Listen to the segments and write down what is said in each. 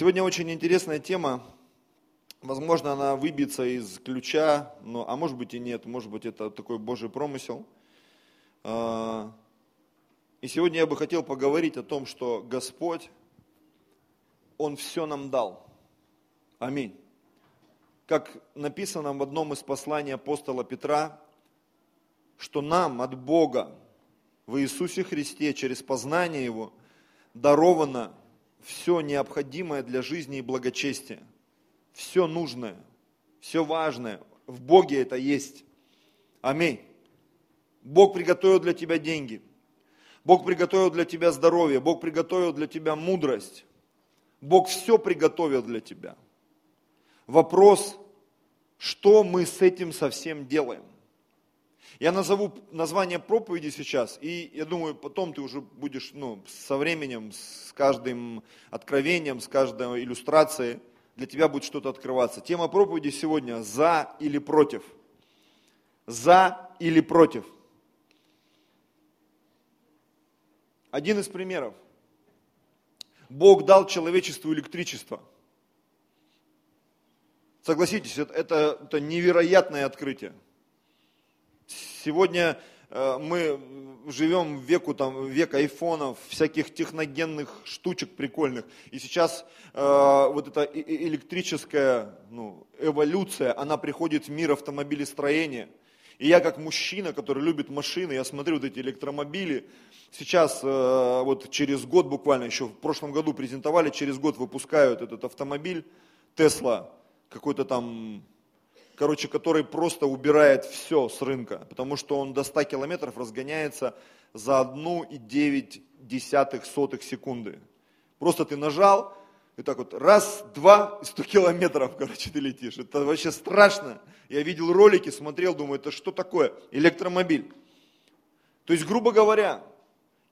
Сегодня очень интересная тема. Возможно, она выбьется из ключа, но, а может быть и нет, может быть это такой Божий промысел. А, и сегодня я бы хотел поговорить о том, что Господь, Он все нам дал. Аминь. Как написано в одном из посланий апостола Петра, что нам от Бога в Иисусе Христе через познание Его даровано все необходимое для жизни и благочестия. Все нужное, все важное. В Боге это есть. Аминь. Бог приготовил для тебя деньги. Бог приготовил для тебя здоровье. Бог приготовил для тебя мудрость. Бог все приготовил для тебя. Вопрос, что мы с этим совсем делаем? Я назову название проповеди сейчас, и я думаю, потом ты уже будешь ну, со временем, с каждым откровением, с каждой иллюстрацией, для тебя будет что-то открываться. Тема проповеди сегодня «За или против». За или против. Один из примеров. Бог дал человечеству электричество. Согласитесь, это, это, невероятное открытие. Сегодня э, мы живем в веку, там, век айфонов, всяких техногенных штучек прикольных. И сейчас э, вот эта электрическая ну, эволюция, она приходит в мир автомобилестроения. И я как мужчина, который любит машины, я смотрю вот эти электромобили. Сейчас, э, вот через год буквально, еще в прошлом году презентовали, через год выпускают этот автомобиль Тесла, какой-то там короче, который просто убирает все с рынка, потому что он до 100 километров разгоняется за 1,9 секунды. Просто ты нажал, и так вот раз, два, и 100 километров, короче, ты летишь. Это вообще страшно. Я видел ролики, смотрел, думаю, это что такое? Электромобиль. То есть, грубо говоря,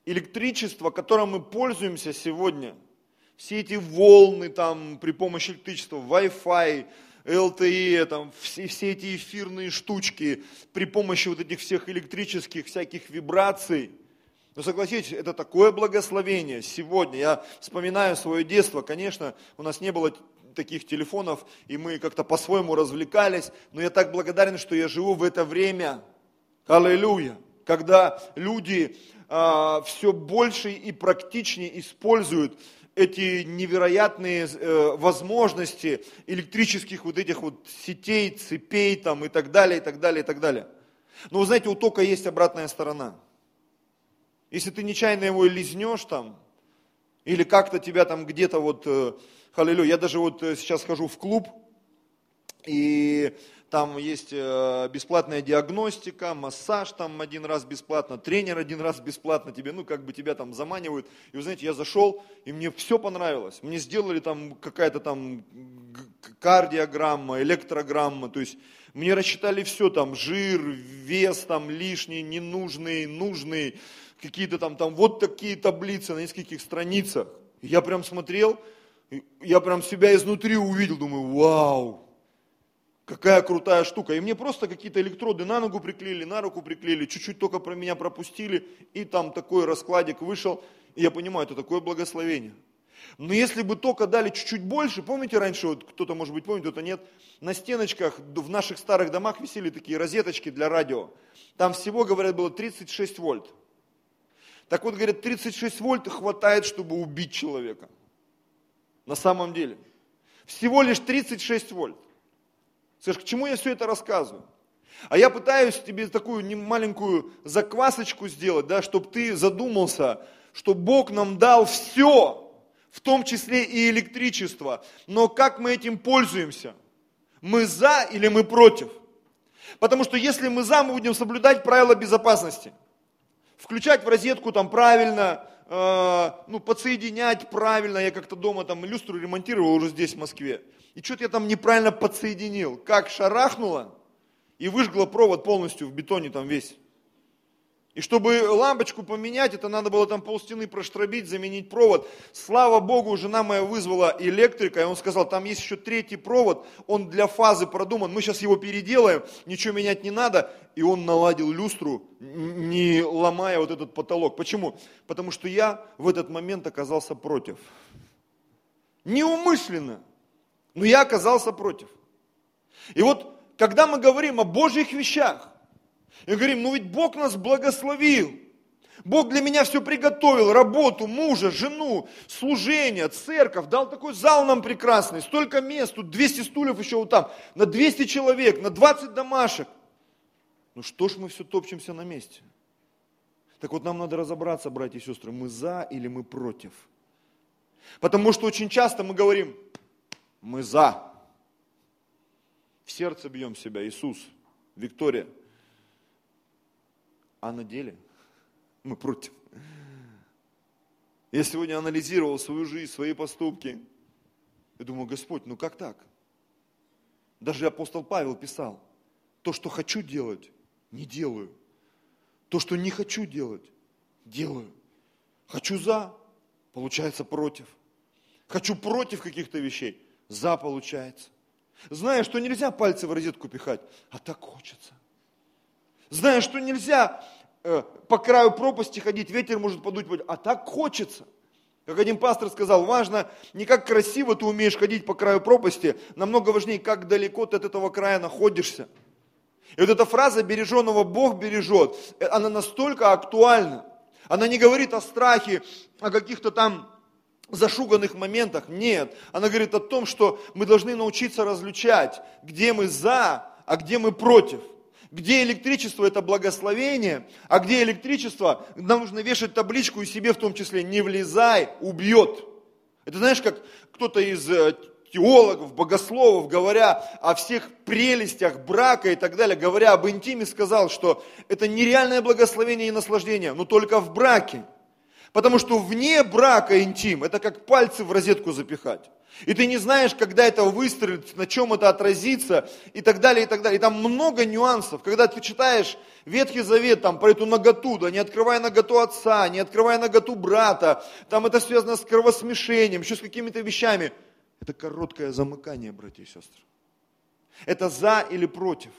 электричество, которым мы пользуемся сегодня, все эти волны там при помощи электричества, Wi-Fi, LTE, там, все, все эти эфирные штучки при помощи вот этих всех электрических всяких вибраций. Но согласитесь, это такое благословение сегодня. Я вспоминаю свое детство, конечно, у нас не было таких телефонов, и мы как-то по-своему развлекались, но я так благодарен, что я живу в это время. Аллилуйя! Когда люди а, все больше и практичнее используют эти невероятные э, возможности электрических вот этих вот сетей, цепей там и так далее, и так далее, и так далее. Но вы знаете, у тока есть обратная сторона. Если ты нечаянно его лизнешь там, или как-то тебя там где-то вот, э, аллилуйя, я даже вот э, сейчас хожу в клуб, и там есть э, бесплатная диагностика, массаж там один раз бесплатно, тренер один раз бесплатно тебе, ну как бы тебя там заманивают. И вы знаете, я зашел, и мне все понравилось. Мне сделали там какая-то там кардиограмма, электрограмма, то есть мне рассчитали все там, жир, вес там лишний, ненужный, нужный, какие-то там, там вот такие таблицы на нескольких страницах. я прям смотрел, я прям себя изнутри увидел, думаю, вау, какая крутая штука. И мне просто какие-то электроды на ногу приклеили, на руку приклеили, чуть-чуть только про меня пропустили, и там такой раскладик вышел, и я понимаю, это такое благословение. Но если бы только дали чуть-чуть больше, помните раньше, вот кто-то может быть помнит, кто-то нет, на стеночках в наших старых домах висели такие розеточки для радио. Там всего, говорят, было 36 вольт. Так вот, говорят, 36 вольт хватает, чтобы убить человека. На самом деле. Всего лишь 36 вольт. Скажешь, к чему я все это рассказываю? А я пытаюсь тебе такую маленькую заквасочку сделать, да, чтобы ты задумался, что Бог нам дал все, в том числе и электричество. Но как мы этим пользуемся? Мы за или мы против? Потому что если мы за, мы будем соблюдать правила безопасности. Включать в розетку там правильно, э, ну, подсоединять правильно. Я как-то дома там люстру ремонтировал уже здесь, в Москве. И что-то я там неправильно подсоединил. Как шарахнуло и выжгло провод полностью в бетоне там весь. И чтобы лампочку поменять, это надо было там полстены проштробить, заменить провод. Слава Богу, жена моя вызвала электрика, и он сказал, там есть еще третий провод, он для фазы продуман, мы сейчас его переделаем, ничего менять не надо. И он наладил люстру, не ломая вот этот потолок. Почему? Потому что я в этот момент оказался против. неумышленно, но я оказался против. И вот, когда мы говорим о Божьих вещах, и говорим, ну ведь Бог нас благословил, Бог для меня все приготовил, работу, мужа, жену, служение, церковь, дал такой зал нам прекрасный, столько мест, тут 200 стульев еще вот там, на 200 человек, на 20 домашек. Ну что ж мы все топчемся на месте? Так вот нам надо разобраться, братья и сестры, мы за или мы против. Потому что очень часто мы говорим, мы за. В сердце бьем себя, Иисус, Виктория. А на деле – мы против. Я сегодня анализировал свою жизнь, свои поступки. И думаю, Господь, ну как так? Даже апостол Павел писал, то, что хочу делать, не делаю. То, что не хочу делать, делаю. Хочу за, получается против. Хочу против каких-то вещей, за получается. Зная, что нельзя пальцы в розетку пихать, а так хочется. Зная, что нельзя Э, по краю пропасти ходить, ветер может подуть, а так хочется. Как один пастор сказал, важно не как красиво ты умеешь ходить по краю пропасти, намного важнее, как далеко ты от этого края находишься. И вот эта фраза «береженного Бог бережет», э, она настолько актуальна. Она не говорит о страхе, о каких-то там зашуганных моментах. Нет, она говорит о том, что мы должны научиться различать, где мы за, а где мы против – где электричество это благословение, а где электричество, нам нужно вешать табличку и себе в том числе, не влезай, убьет. Это знаешь, как кто-то из э, теологов, богословов, говоря о всех прелестях брака и так далее, говоря об интиме, сказал, что это нереальное благословение и наслаждение, но только в браке. Потому что вне брака интим, это как пальцы в розетку запихать. И ты не знаешь, когда это выстрелит, на чем это отразится, и так далее, и так далее. И там много нюансов. Когда ты читаешь Ветхий Завет там, про эту наготу, да, не открывая наготу отца, не открывая наготу брата, там это связано с кровосмешением, еще с какими-то вещами. Это короткое замыкание, братья и сестры. Это за или против.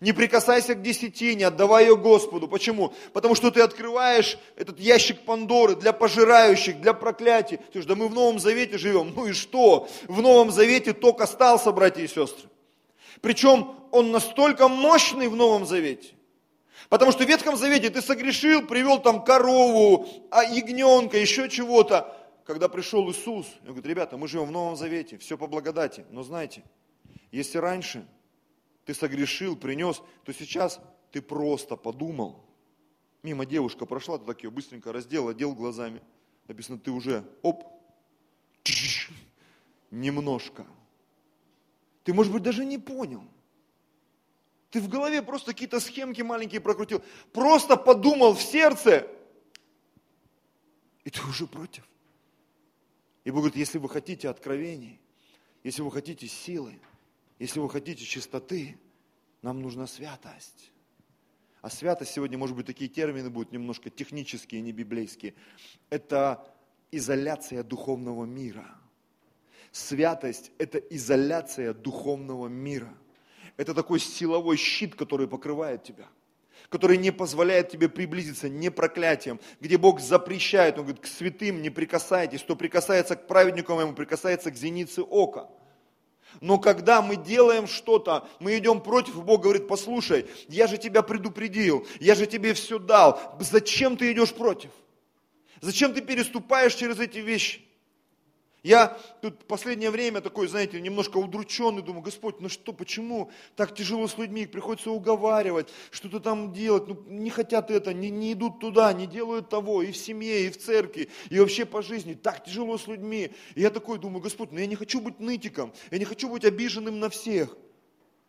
Не прикасайся к десятине, отдавай ее Господу. Почему? Потому что ты открываешь этот ящик Пандоры для пожирающих, для проклятий. Ты же, да мы в Новом Завете живем. Ну и что? В Новом Завете ток остался, братья и сестры. Причем он настолько мощный в Новом Завете. Потому что в Ветхом Завете ты согрешил, привел там корову, а ягненка, еще чего-то. Когда пришел Иисус, я говорю, ребята, мы живем в Новом Завете, все по благодати. Но знаете, если раньше ты согрешил, принес, то сейчас ты просто подумал. Мимо девушка прошла, ты так ее быстренько раздел, одел глазами. Написано, ты уже, оп, немножко. Ты, может быть, даже не понял. Ты в голове просто какие-то схемки маленькие прокрутил. Просто подумал в сердце, и ты уже против. И Бог говорит, если вы хотите откровений, если вы хотите силы, если вы хотите чистоты, нам нужна святость. А святость сегодня, может быть, такие термины будут немножко технические, не библейские. Это изоляция духовного мира. Святость – это изоляция духовного мира. Это такой силовой щит, который покрывает тебя который не позволяет тебе приблизиться не проклятием, где Бог запрещает, Он говорит, к святым не прикасайтесь, кто прикасается к праведникам, ему прикасается к зенице ока. Но когда мы делаем что-то, мы идем против, Бог говорит, послушай, я же тебя предупредил, я же тебе все дал, зачем ты идешь против? Зачем ты переступаешь через эти вещи? Я тут последнее время такой, знаете, немножко удрученный, думаю, Господь, ну что, почему так тяжело с людьми, их приходится уговаривать, что-то там делать, ну не хотят это, не, не идут туда, не делают того, и в семье, и в церкви, и вообще по жизни, так тяжело с людьми. И я такой думаю, Господь, ну я не хочу быть нытиком, я не хочу быть обиженным на всех.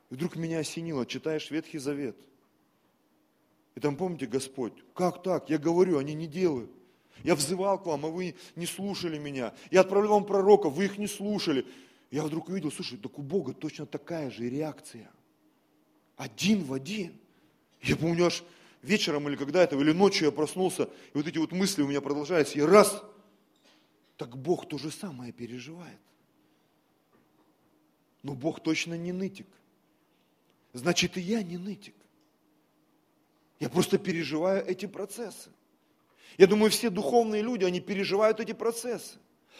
И вдруг меня осенило, читаешь Ветхий Завет. И там, помните, Господь, как так? Я говорю, они не делают. Я взывал к вам, а вы не слушали меня. Я отправлял вам пророков, вы их не слушали. Я вдруг увидел, слушай, так у Бога точно такая же реакция. Один в один. Я помню, аж вечером или когда это, или ночью я проснулся, и вот эти вот мысли у меня продолжаются. Я раз, так Бог то же самое переживает. Но Бог точно не нытик. Значит, и я не нытик. Я просто переживаю эти процессы. Я думаю, все духовные люди, они переживают эти процессы.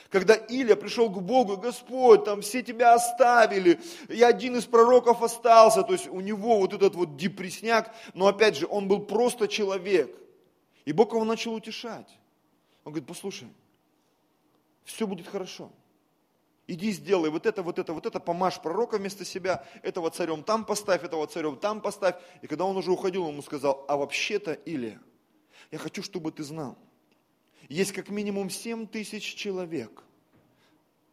Когда Илья пришел к Богу, Господь, там все тебя оставили, я один из пророков остался, то есть у него вот этот вот депресняк, но опять же, он был просто человек. И Бог его начал утешать. Он говорит, послушай, все будет хорошо. Иди сделай вот это, вот это, вот это, помажь пророка вместо себя, этого царем там поставь, этого царем там поставь. И когда он уже уходил, он ему сказал, а вообще-то, Илья, я хочу, чтобы ты знал, есть как минимум 7 тысяч человек,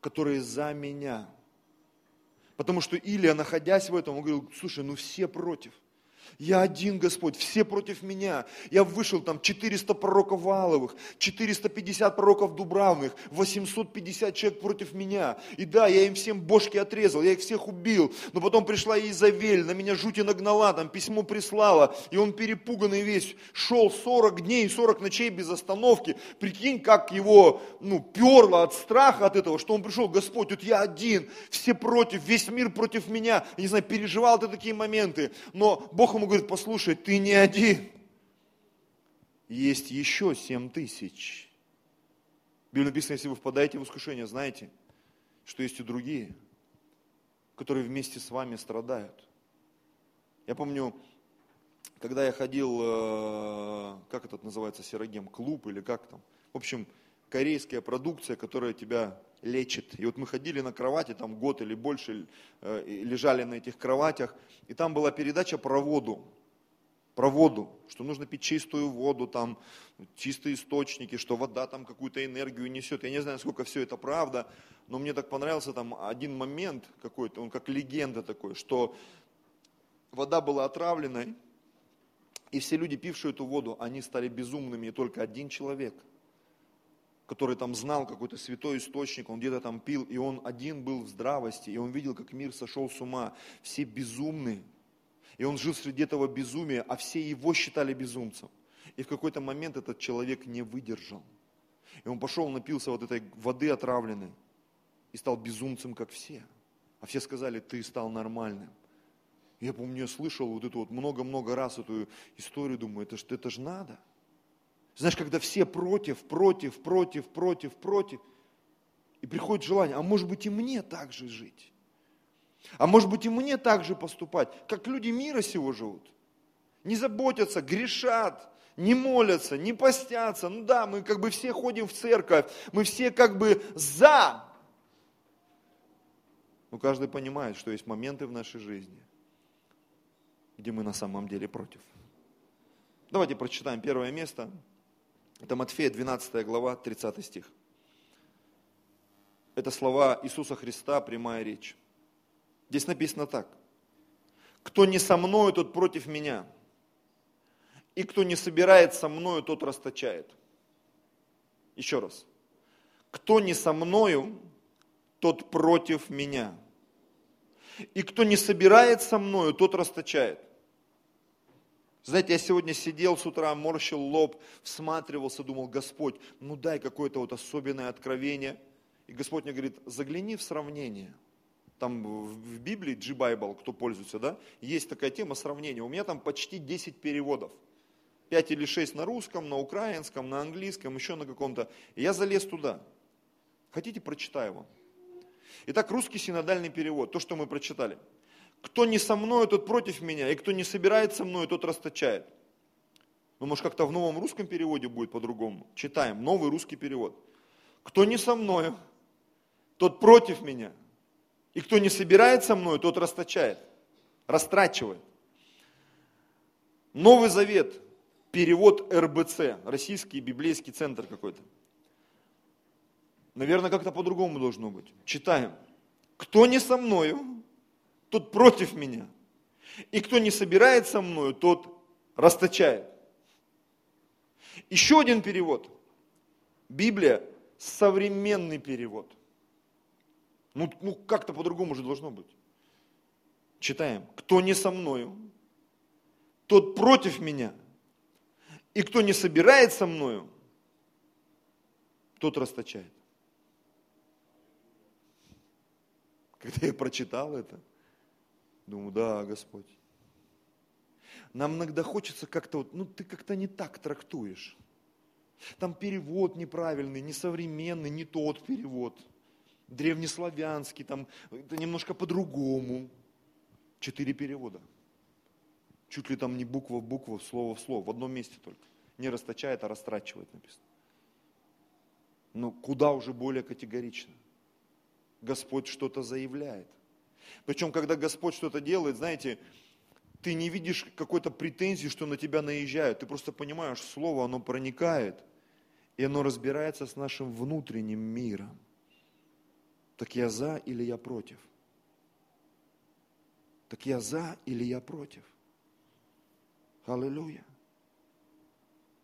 которые за меня. Потому что Илия, находясь в этом, он говорил, слушай, ну все против – я один, Господь, все против меня. Я вышел там 400 пророков Валовых, 450 пророков Дубравных, 850 человек против меня. И да, я им всем бошки отрезал, я их всех убил. Но потом пришла Изавель, на меня жути нагнала, там письмо прислала. И он перепуганный весь, шел 40 дней, 40 ночей без остановки. Прикинь, как его ну, перло от страха от этого, что он пришел, Господь, вот я один, все против, весь мир против меня. Я не знаю, переживал ты такие моменты. Но Бог ему говорит, послушай, ты не один. Есть еще семь тысяч. В Библии написано, если вы впадаете в искушение, знаете, что есть и другие, которые вместе с вами страдают. Я помню, когда я ходил, э, как этот называется, серогем, клуб или как там. В общем, корейская продукция, которая тебя лечит. И вот мы ходили на кровати, там год или больше э, лежали на этих кроватях, и там была передача про воду. Про воду, что нужно пить чистую воду, там чистые источники, что вода там какую-то энергию несет. Я не знаю, сколько все это правда, но мне так понравился там один момент какой-то, он как легенда такой, что вода была отравленной, и все люди, пившие эту воду, они стали безумными, и только один человек – который там знал какой-то святой источник, он где-то там пил, и он один был в здравости, и он видел, как мир сошел с ума. Все безумны. И он жил среди этого безумия, а все его считали безумцем. И в какой-то момент этот человек не выдержал. И он пошел, напился вот этой воды отравленной и стал безумцем, как все. А все сказали, ты стал нормальным. Я помню, я слышал вот эту вот много-много раз эту историю, думаю, это же это ж надо. Знаешь, когда все против, против, против, против, против, и приходит желание, а может быть и мне так же жить? А может быть и мне так же поступать, как люди мира сего живут? Не заботятся, грешат, не молятся, не постятся. Ну да, мы как бы все ходим в церковь, мы все как бы за. Но каждый понимает, что есть моменты в нашей жизни, где мы на самом деле против. Давайте прочитаем первое место, это Матфея 12 глава, 30 стих. Это слова Иисуса Христа, прямая речь. Здесь написано так. Кто не со мною, тот против меня. И кто не собирает со мною, тот расточает. Еще раз. Кто не со мною, тот против меня. И кто не собирает со мною, тот расточает. Знаете, я сегодня сидел с утра, морщил лоб, всматривался, думал, Господь, ну дай какое-то вот особенное откровение. И Господь мне говорит, загляни в сравнение. Там в Библии, G-Bible, кто пользуется, да, есть такая тема сравнения. У меня там почти 10 переводов. 5 или 6 на русском, на украинском, на английском, еще на каком-то. И я залез туда. Хотите, прочитаю вам. Итак, русский синодальный перевод, то, что мы прочитали. Кто не со мной, тот против меня, и кто не собирает со мной, тот расточает. Ну, может, как-то в новом русском переводе будет по-другому. Читаем, новый русский перевод. Кто не со мною, тот против меня. И кто не собирает со мной, тот расточает, растрачивает. Новый Завет, перевод РБЦ, Российский библейский центр какой-то. Наверное, как-то по-другому должно быть. Читаем. Кто не со мною, тот против меня. И кто не собирает со мною, тот расточает. Еще один перевод. Библия – современный перевод. Ну, ну как-то по-другому же должно быть. Читаем. Кто не со мною, тот против меня. И кто не собирает со мною, тот расточает. Когда я прочитал это, Думаю, да, Господь. Нам иногда хочется как-то, вот, ну ты как-то не так трактуешь. Там перевод неправильный, несовременный, не тот перевод. Древнеславянский, там это немножко по-другому. Четыре перевода. Чуть ли там не буква в букву, слово в слово, в одном месте только. Не расточает, а растрачивает написано. Но куда уже более категорично. Господь что-то заявляет. Причем, когда Господь что-то делает, знаете, ты не видишь какой-то претензии, что на тебя наезжают. Ты просто понимаешь, слово, оно проникает, и оно разбирается с нашим внутренним миром. Так я за или я против? Так я за или я против? Аллилуйя.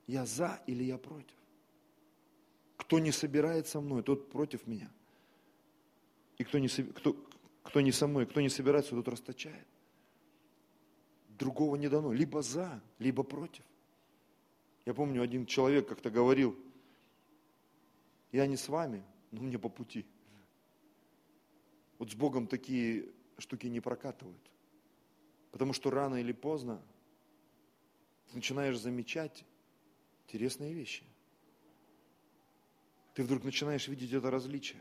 Я за или я против? Кто не собирает со мной, тот против меня. И кто не, кто, кто не со мной, кто не собирается, тот расточает. Другого не дано. Либо за, либо против. Я помню, один человек как-то говорил, я не с вами, но мне по пути. Вот с Богом такие штуки не прокатывают. Потому что рано или поздно ты начинаешь замечать интересные вещи. Ты вдруг начинаешь видеть это различие.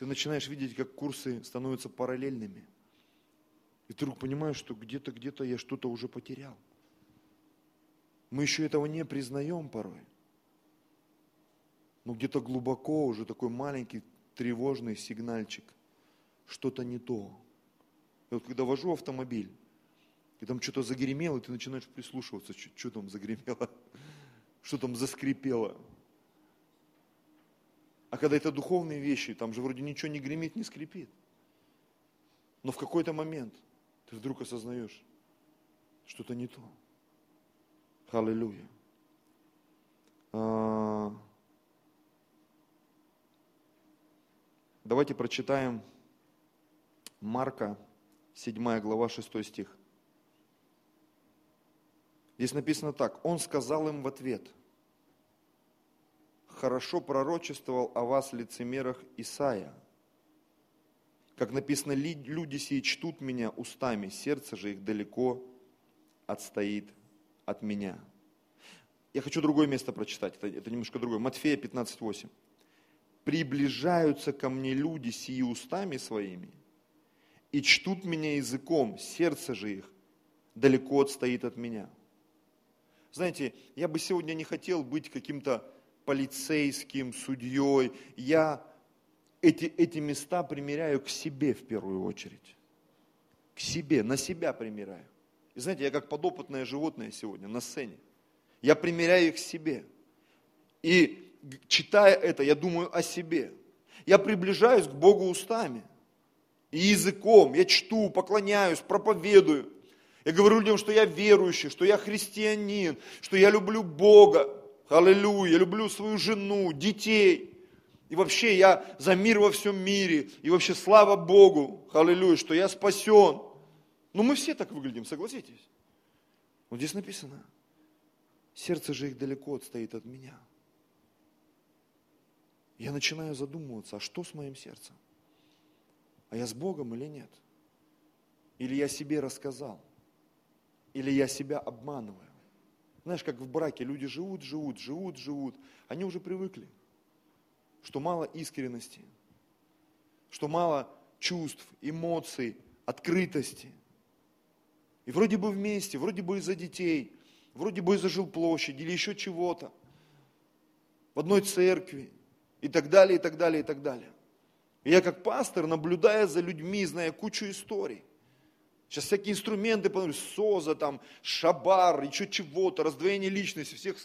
Ты начинаешь видеть, как курсы становятся параллельными. И ты вдруг понимаешь, что где-то, где-то я что-то уже потерял. Мы еще этого не признаем порой. Но где-то глубоко уже такой маленький тревожный сигнальчик. Что-то не то. И вот когда вожу автомобиль, и там что-то загремело, и ты начинаешь прислушиваться, что, что там загремело, что там заскрипело. А когда это духовные вещи, там же вроде ничего не гремит, не скрипит. Но в какой-то момент ты вдруг осознаешь, что-то не то. Аллилуйя. А, давайте прочитаем Марка, 7 глава, 6 стих. Здесь написано так. Он сказал им в ответ, хорошо пророчествовал о вас лицемерах Исаия. Как написано, люди сии чтут меня устами, сердце же их далеко отстоит от меня. Я хочу другое место прочитать, это, это немножко другое. Матфея 15:8. Приближаются ко мне люди сии устами своими и чтут меня языком, сердце же их далеко отстоит от меня. Знаете, я бы сегодня не хотел быть каким-то полицейским, судьей. Я эти, эти места примеряю к себе в первую очередь. К себе, на себя примеряю. И знаете, я как подопытное животное сегодня на сцене. Я примеряю их к себе. И читая это, я думаю о себе. Я приближаюсь к Богу устами и языком. Я чту, поклоняюсь, проповедую. Я говорю людям, что я верующий, что я христианин, что я люблю Бога. Аллилуйя, люблю свою жену, детей. И вообще я за мир во всем мире. И вообще слава Богу, аллилуйя, что я спасен. Ну мы все так выглядим, согласитесь. Вот здесь написано, сердце же их далеко отстоит от меня. Я начинаю задумываться, а что с моим сердцем? А я с Богом или нет? Или я себе рассказал? Или я себя обманываю? Знаешь, как в браке люди живут, живут, живут, живут. Они уже привыкли, что мало искренности, что мало чувств, эмоций, открытости. И вроде бы вместе, вроде бы из-за детей, вроде бы из-за жилплощади или еще чего-то, в одной церкви и так далее, и так далее, и так далее. И я как пастор, наблюдая за людьми, зная кучу историй, Сейчас всякие инструменты, СОЗа, там, шабар, еще чего-то, раздвоение личности, всех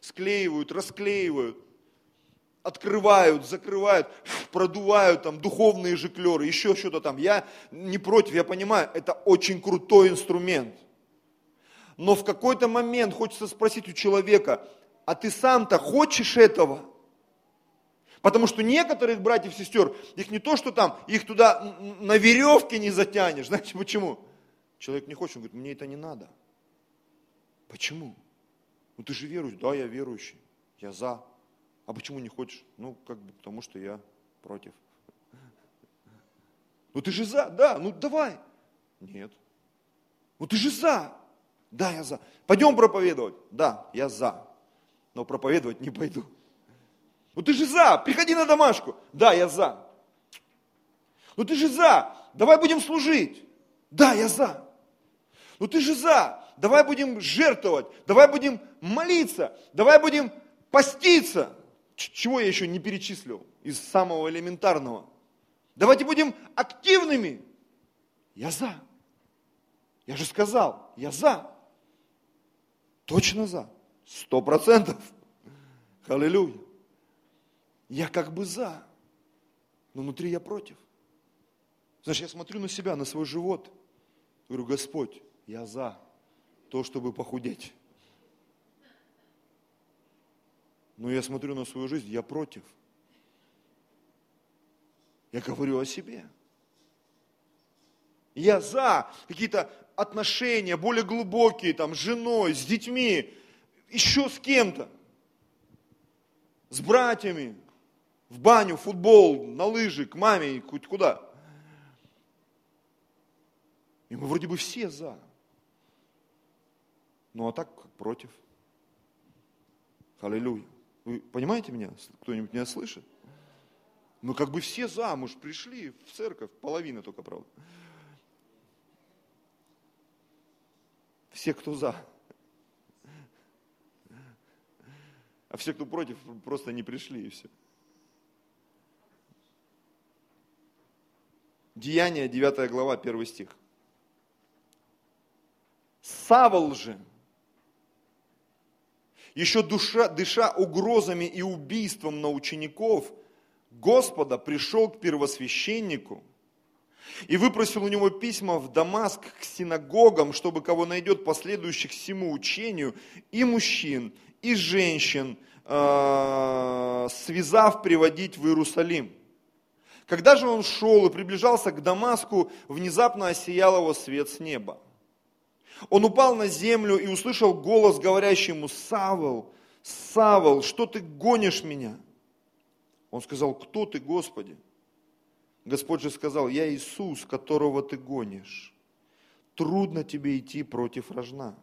склеивают, расклеивают, открывают, закрывают, продувают там духовные жиклеры, еще что-то там. Я не против, я понимаю, это очень крутой инструмент. Но в какой-то момент хочется спросить у человека, а ты сам-то хочешь этого? Потому что некоторых братьев и сестер, их не то, что там, их туда на веревке не затянешь. Знаете почему? Человек не хочет, он говорит, мне это не надо. Почему? Ну ты же верующий. Да, я верующий. Я за. А почему не хочешь? Ну, как бы потому что я против. Ну ты же за, да, ну давай. Нет. Ну ты же за. Да, я за. Пойдем проповедовать. Да, я за. но проповедовать не пойду. Ну ты же за, приходи на домашку. Да, я за. Ну ты же за, давай будем служить. Да, я за. Ну ты же за, давай будем жертвовать, давай будем молиться, давай будем поститься. Чего я еще не перечислил из самого элементарного? Давайте будем активными. Я за. Я же сказал, я за. Точно за. Сто процентов. Аллилуйя. Я как бы за, но внутри я против. Знаешь, я смотрю на себя, на свой живот. Говорю, Господь, я за то, чтобы похудеть. Но я смотрю на свою жизнь, я против. Я говорю о себе. Я за какие-то отношения более глубокие, там, с женой, с детьми, еще с кем-то, с братьями, в баню, в футбол, на лыжи, к маме, хоть куда. И мы вроде бы все за. Ну а так против. Аллилуйя. Вы понимаете меня? Кто-нибудь меня слышит? Мы как бы все за, мы же пришли в церковь, половина только, правда. Все, кто за. А все, кто против, просто не пришли и все. Деяние, 9 глава, 1 стих. Савол же, еще душа, дыша угрозами и убийством на учеников, Господа пришел к первосвященнику и выпросил у него письма в Дамаск к синагогам, чтобы кого найдет последующих всему учению, и мужчин, и женщин, э, связав, приводить в Иерусалим. Когда же он шел и приближался к Дамаску, внезапно осиял его свет с неба. Он упал на землю и услышал голос, говорящий ему, Савол, Савол, что ты гонишь меня? Он сказал, кто ты, Господи? Господь же сказал, я Иисус, которого ты гонишь. Трудно тебе идти против рожна.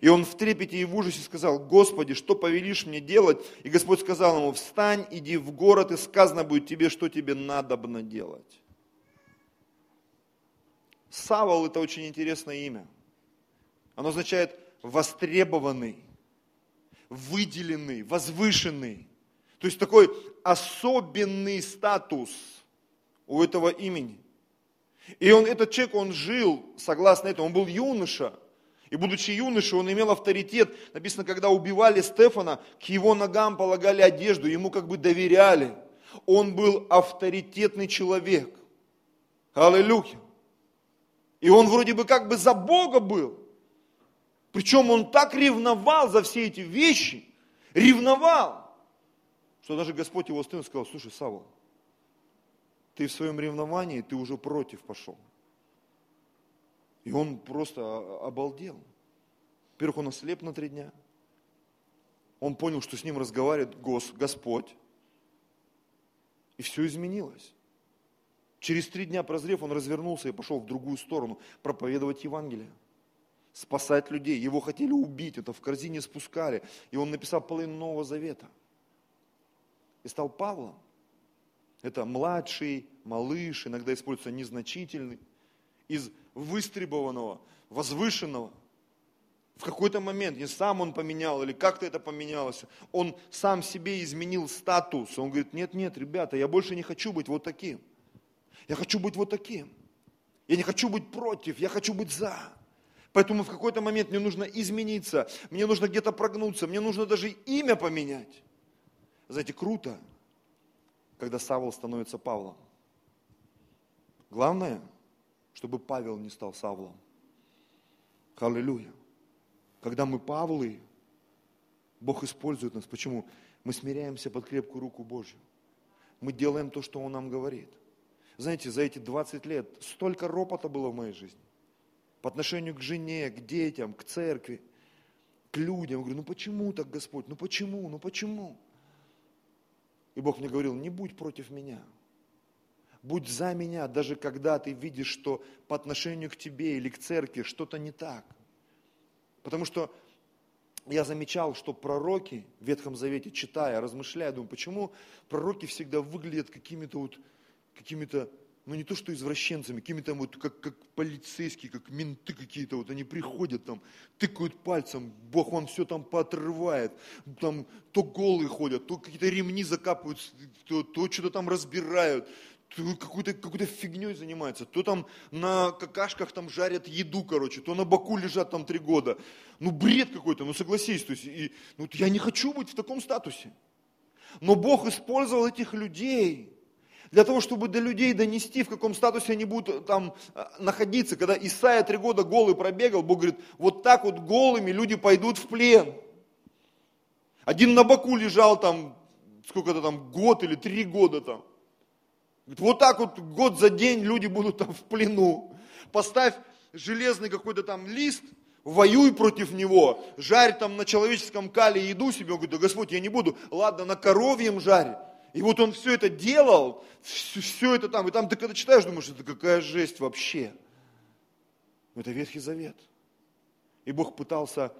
И он в трепете и в ужасе сказал, Господи, что повелишь мне делать? И Господь сказал ему, встань, иди в город, и сказано будет тебе, что тебе надобно делать. Савол – это очень интересное имя. Оно означает востребованный, выделенный, возвышенный. То есть такой особенный статус у этого имени. И он, этот человек, он жил согласно этому, он был юноша. И будучи юношей, он имел авторитет. Написано, когда убивали Стефана, к его ногам полагали одежду, ему как бы доверяли. Он был авторитетный человек. Аллилуйя. И он вроде бы как бы за Бога был. Причем он так ревновал за все эти вещи, ревновал, что даже Господь его остановил сказал, слушай, Савва, ты в своем ревновании, ты уже против пошел. И он просто обалдел. Во-первых, он ослеп на три дня. Он понял, что с ним разговаривает Гос, Господь. И все изменилось. Через три дня прозрев, он развернулся и пошел в другую сторону проповедовать Евангелие спасать людей. Его хотели убить, это в корзине спускали. И он написал половину Нового Завета. И стал Павлом. Это младший, малыш, иногда используется незначительный, из выстребованного, возвышенного. В какой-то момент, не сам он поменял, или как-то это поменялось, он сам себе изменил статус. Он говорит, нет, нет, ребята, я больше не хочу быть вот таким. Я хочу быть вот таким. Я не хочу быть против, я хочу быть за. Поэтому в какой-то момент мне нужно измениться, мне нужно где-то прогнуться, мне нужно даже имя поменять. Знаете, круто, когда Савол становится Павлом. Главное, чтобы Павел не стал Савлом. Аллилуйя. Когда мы Павлы, Бог использует нас. Почему? Мы смиряемся под крепкую руку Божью. Мы делаем то, что Он нам говорит. Знаете, за эти 20 лет столько ропота было в моей жизни по отношению к жене, к детям, к церкви, к людям. Я говорю, ну почему так, Господь, ну почему, ну почему? И Бог мне говорил, не будь против меня. Будь за меня, даже когда ты видишь, что по отношению к тебе или к церкви что-то не так. Потому что я замечал, что пророки в Ветхом Завете, читая, размышляя, думаю, почему пророки всегда выглядят какими-то вот, какими-то, ну не то что извращенцами, какими-то вот как, как полицейские, как менты какие-то, вот они приходят там, тыкают пальцем, Бог вам все там поотрывает, там то голые ходят, то какие-то ремни закапывают, то, то что-то там разбирают, какой-то какой фигней занимается, то там на какашках там жарят еду, короче, то на боку лежат там три года. Ну, бред какой-то, ну согласись, то есть, и, ну, я не хочу быть в таком статусе. Но Бог использовал этих людей для того, чтобы до людей донести, в каком статусе они будут там э, находиться. Когда Исаия три года голый пробегал, Бог говорит, вот так вот голыми люди пойдут в плен. Один на боку лежал там, сколько-то там, год или три года там. Вот так вот год за день люди будут там в плену. Поставь железный какой-то там лист, воюй против него, жарь там на человеческом кале еду себе, он говорит, да Господь, я не буду, ладно, на коровьем жарь. И вот он все это делал, все, все это там, и там ты когда читаешь, думаешь, это какая жесть вообще. Это Ветхий Завет. И Бог пытался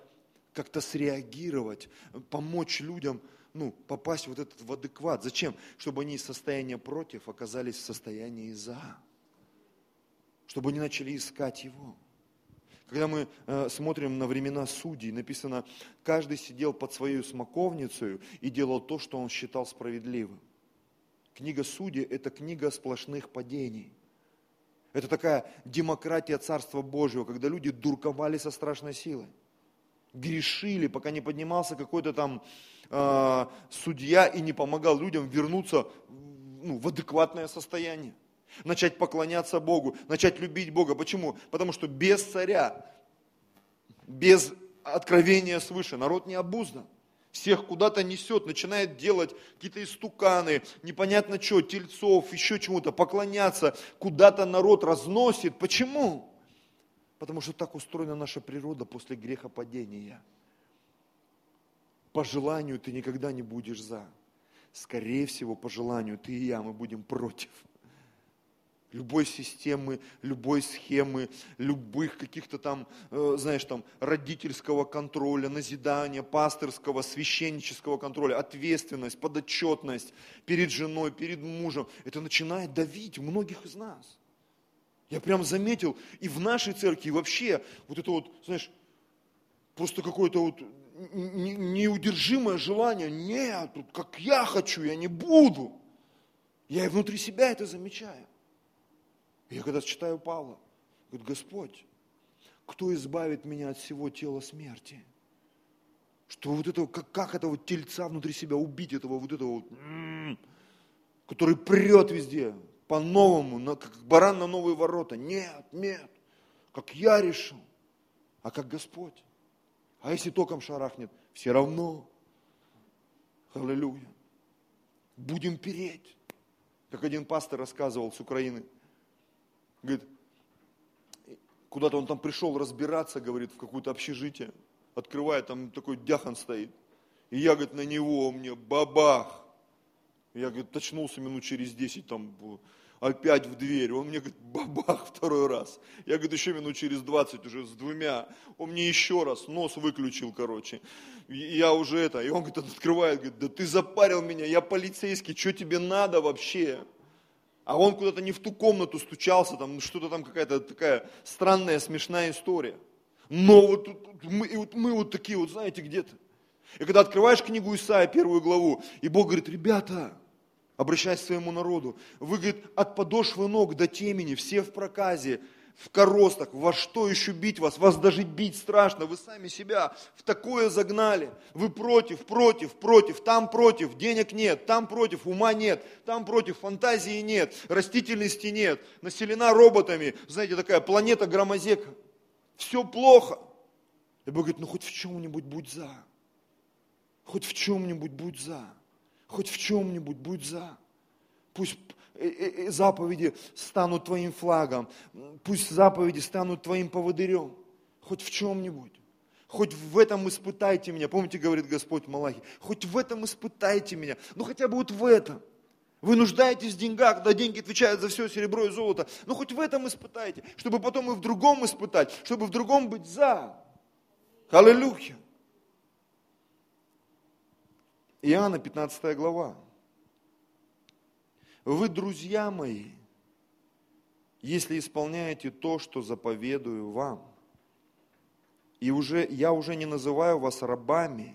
как-то среагировать, помочь людям – ну, попасть вот этот в адекват. Зачем? Чтобы они из состояния против оказались в состоянии за. Чтобы они начали искать Его. Когда мы э, смотрим на времена судей, написано, каждый сидел под своей смоковницей и делал то, что он считал справедливым. Книга Судей – это книга сплошных падений. Это такая демократия Царства Божьего, когда люди дурковали со страшной силой. Грешили, пока не поднимался какой-то там э, судья и не помогал людям вернуться ну, в адекватное состояние. Начать поклоняться Богу, начать любить Бога. Почему? Потому что без царя, без откровения свыше народ не обуздан. Всех куда-то несет, начинает делать какие-то истуканы, непонятно что, тельцов, еще чему-то, поклоняться. Куда-то народ разносит. Почему? Потому что так устроена наша природа после грехопадения по желанию ты никогда не будешь за. Скорее всего, по желанию ты и я, мы будем против. Любой системы, любой схемы, любых каких-то там, э, знаешь, там, родительского контроля, назидания, пасторского, священнического контроля, ответственность, подотчетность перед женой, перед мужем. Это начинает давить многих из нас. Я прям заметил, и в нашей церкви, вообще, вот это вот, знаешь, просто какое-то вот неудержимое желание, нет, как я хочу, я не буду. Я и внутри себя это замечаю. Я когда читаю Павла, говорит, Господь, кто избавит меня от всего тела смерти? Что вот этого, как, как этого тельца внутри себя убить, этого вот этого вот, который прет везде, по-новому, как баран на новые ворота. Нет, нет, как я решил, а как Господь. А если током шарахнет, все равно. Аллилуйя. Будем переть. Как один пастор рассказывал с Украины. Говорит, куда-то он там пришел разбираться, говорит, в какое-то общежитие. Открывает, там такой дяхан стоит. И я, говорит, на него мне бабах. Я, говорит, очнулся минут через 10, там опять в дверь. Он мне говорит, бабах второй раз. Я, говорит, еще минут через 20 уже с двумя. Он мне еще раз нос выключил, короче. Я уже это, и он говорит, открывает, говорит, да ты запарил меня, я полицейский, что тебе надо вообще? А он куда-то не в ту комнату стучался, там что-то там какая-то такая странная, смешная история. Но вот, мы, вот мы вот такие вот, знаете, где-то. И когда открываешь книгу Исаия, первую главу, и Бог говорит, ребята, обращаясь к своему народу. Вы, говорит, от подошвы ног до темени, все в проказе, в коростах, во что еще бить вас? Вас даже бить страшно, вы сами себя в такое загнали. Вы против, против, против, там против, денег нет, там против, ума нет, там против, фантазии нет, растительности нет, населена роботами, знаете, такая планета громозека. Все плохо. И Бог говорит, ну хоть в чем-нибудь будь за. Хоть в чем-нибудь будь за хоть в чем-нибудь будь за. Пусть заповеди станут твоим флагом, пусть заповеди станут твоим поводырем, хоть в чем-нибудь. Хоть в этом испытайте меня. Помните, говорит Господь Малахи, хоть в этом испытайте меня. Ну хотя бы вот в этом. Вы нуждаетесь в деньгах, когда деньги отвечают за все серебро и золото. Ну хоть в этом испытайте, чтобы потом и в другом испытать, чтобы в другом быть за. Аллилуйя. Иоанна 15 глава. Вы, друзья мои, если исполняете то, что заповедую вам. И уже, я уже не называю вас рабами,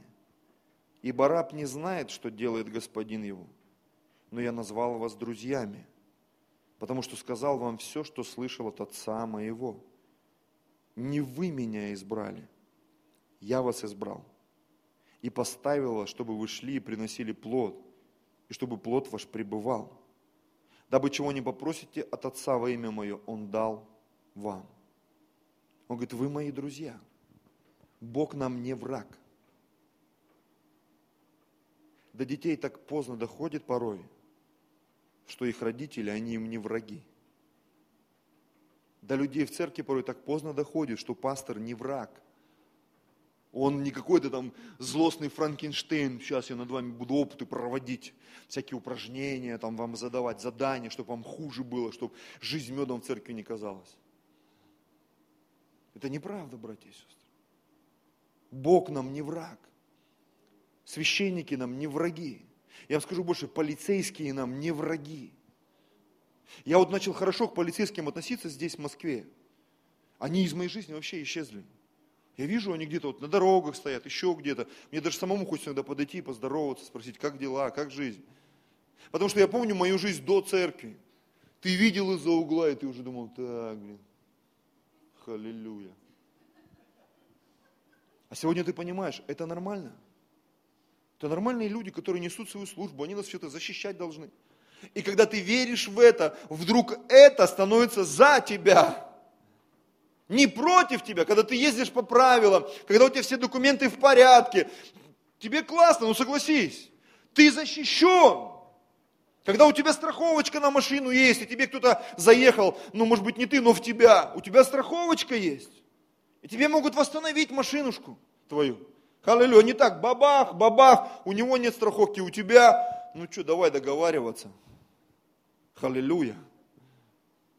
ибо раб не знает, что делает господин его. Но я назвал вас друзьями, потому что сказал вам все, что слышал от отца моего. Не вы меня избрали, я вас избрал и поставил вас, чтобы вы шли и приносили плод, и чтобы плод ваш пребывал дабы чего не попросите от Отца во имя Мое, Он дал вам. Он говорит, вы мои друзья. Бог нам не враг. До детей так поздно доходит порой, что их родители, они им не враги. До людей в церкви порой так поздно доходит, что пастор не враг – он не какой-то там злостный Франкенштейн, сейчас я над вами буду опыты проводить, всякие упражнения, там вам задавать задания, чтобы вам хуже было, чтобы жизнь медом в церкви не казалась. Это неправда, братья и сестры. Бог нам не враг. Священники нам не враги. Я вам скажу больше, полицейские нам не враги. Я вот начал хорошо к полицейским относиться здесь, в Москве. Они из моей жизни вообще исчезли. Я вижу, они где-то вот на дорогах стоят, еще где-то. Мне даже самому хочется иногда подойти, поздороваться, спросить, как дела, как жизнь. Потому что я помню мою жизнь до церкви. Ты видел из-за угла, и ты уже думал, так, блин, халилюя. А сегодня ты понимаешь, это нормально. Это нормальные люди, которые несут свою службу, они нас все-то защищать должны. И когда ты веришь в это, вдруг это становится за тебя не против тебя, когда ты ездишь по правилам, когда у тебя все документы в порядке. Тебе классно, ну согласись, ты защищен. Когда у тебя страховочка на машину есть, и тебе кто-то заехал, ну может быть не ты, но в тебя, у тебя страховочка есть. И тебе могут восстановить машинушку твою. Аллилуйя, не так, бабах, бабах, у него нет страховки, у тебя, ну что, давай договариваться. Аллилуйя.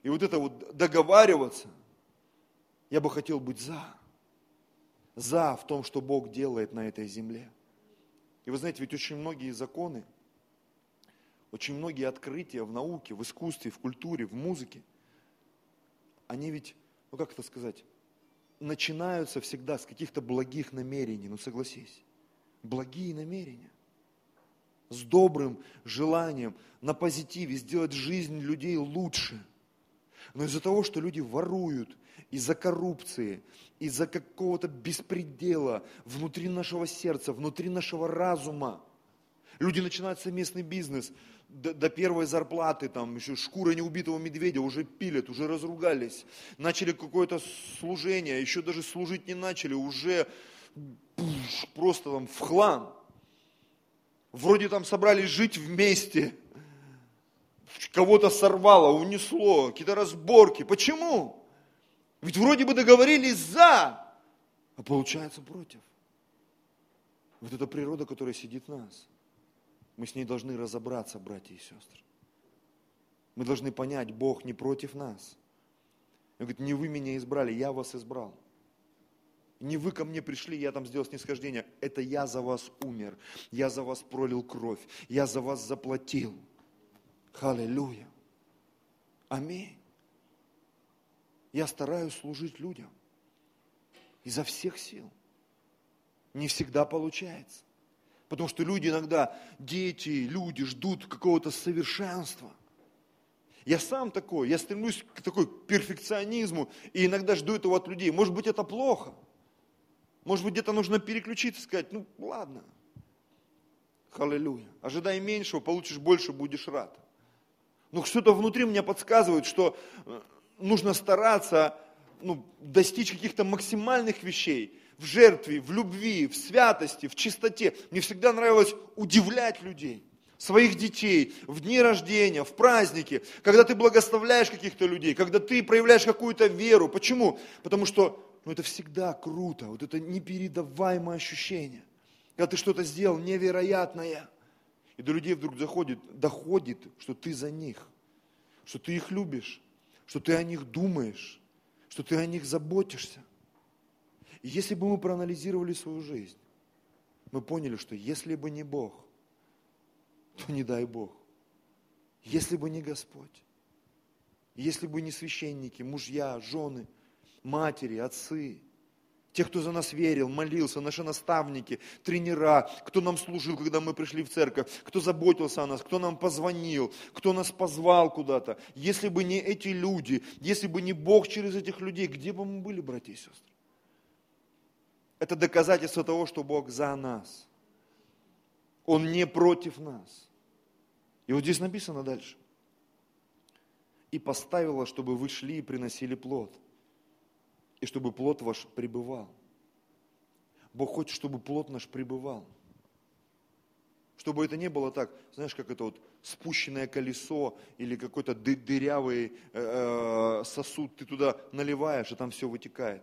И вот это вот договариваться – я бы хотел быть за. За в том, что Бог делает на этой земле. И вы знаете, ведь очень многие законы, очень многие открытия в науке, в искусстве, в культуре, в музыке, они ведь, ну как это сказать, начинаются всегда с каких-то благих намерений, ну согласись, благие намерения, с добрым желанием на позитиве сделать жизнь людей лучше. Но из-за того, что люди воруют, из-за коррупции, из-за какого-то беспредела внутри нашего сердца, внутри нашего разума. Люди начинают совместный бизнес, до, до первой зарплаты, там еще шкура неубитого медведя уже пилят, уже разругались. Начали какое-то служение, еще даже служить не начали, уже просто там в хлам. Вроде там собрались жить вместе, кого-то сорвало, унесло, какие-то разборки. Почему? Ведь вроде бы договорились за, а получается против. Вот эта природа, которая сидит в нас. Мы с ней должны разобраться, братья и сестры. Мы должны понять, Бог не против нас. Он говорит, не вы меня избрали, я вас избрал. Не вы ко мне пришли, я там сделал снисхождение. Это я за вас умер. Я за вас пролил кровь. Я за вас заплатил. Аллилуйя. Аминь. Я стараюсь служить людям изо всех сил. Не всегда получается. Потому что люди иногда, дети, люди ждут какого-то совершенства. Я сам такой, я стремлюсь к такой перфекционизму и иногда жду этого от людей. Может быть, это плохо. Может быть, где-то нужно переключиться, сказать, ну ладно, Аллилуйя. Ожидай меньшего, получишь больше, будешь рад. Но что-то внутри меня подсказывает, что э, нужно стараться ну, достичь каких-то максимальных вещей в жертве, в любви, в святости, в чистоте. Мне всегда нравилось удивлять людей, своих детей, в дни рождения, в праздники, когда ты благословляешь каких-то людей, когда ты проявляешь какую-то веру. Почему? Потому что ну, это всегда круто, вот это непередаваемое ощущение. Когда ты что-то сделал невероятное, и до людей вдруг заходит, доходит, что ты за них, что ты их любишь, что ты о них думаешь, что ты о них заботишься. И если бы мы проанализировали свою жизнь, мы поняли, что если бы не Бог, то не дай Бог. Если бы не Господь, если бы не священники, мужья, жены, матери, отцы, те, кто за нас верил, молился, наши наставники, тренера, кто нам служил, когда мы пришли в церковь, кто заботился о нас, кто нам позвонил, кто нас позвал куда-то. Если бы не эти люди, если бы не Бог через этих людей, где бы мы были, братья и сестры? Это доказательство того, что Бог за нас. Он не против нас. И вот здесь написано дальше. И поставила, чтобы вы шли и приносили плод – и чтобы плод ваш пребывал. Бог хочет, чтобы плод наш пребывал. Чтобы это не было так, знаешь, как это вот спущенное колесо или какой-то дырявый э, сосуд, ты туда наливаешь, а там все вытекает.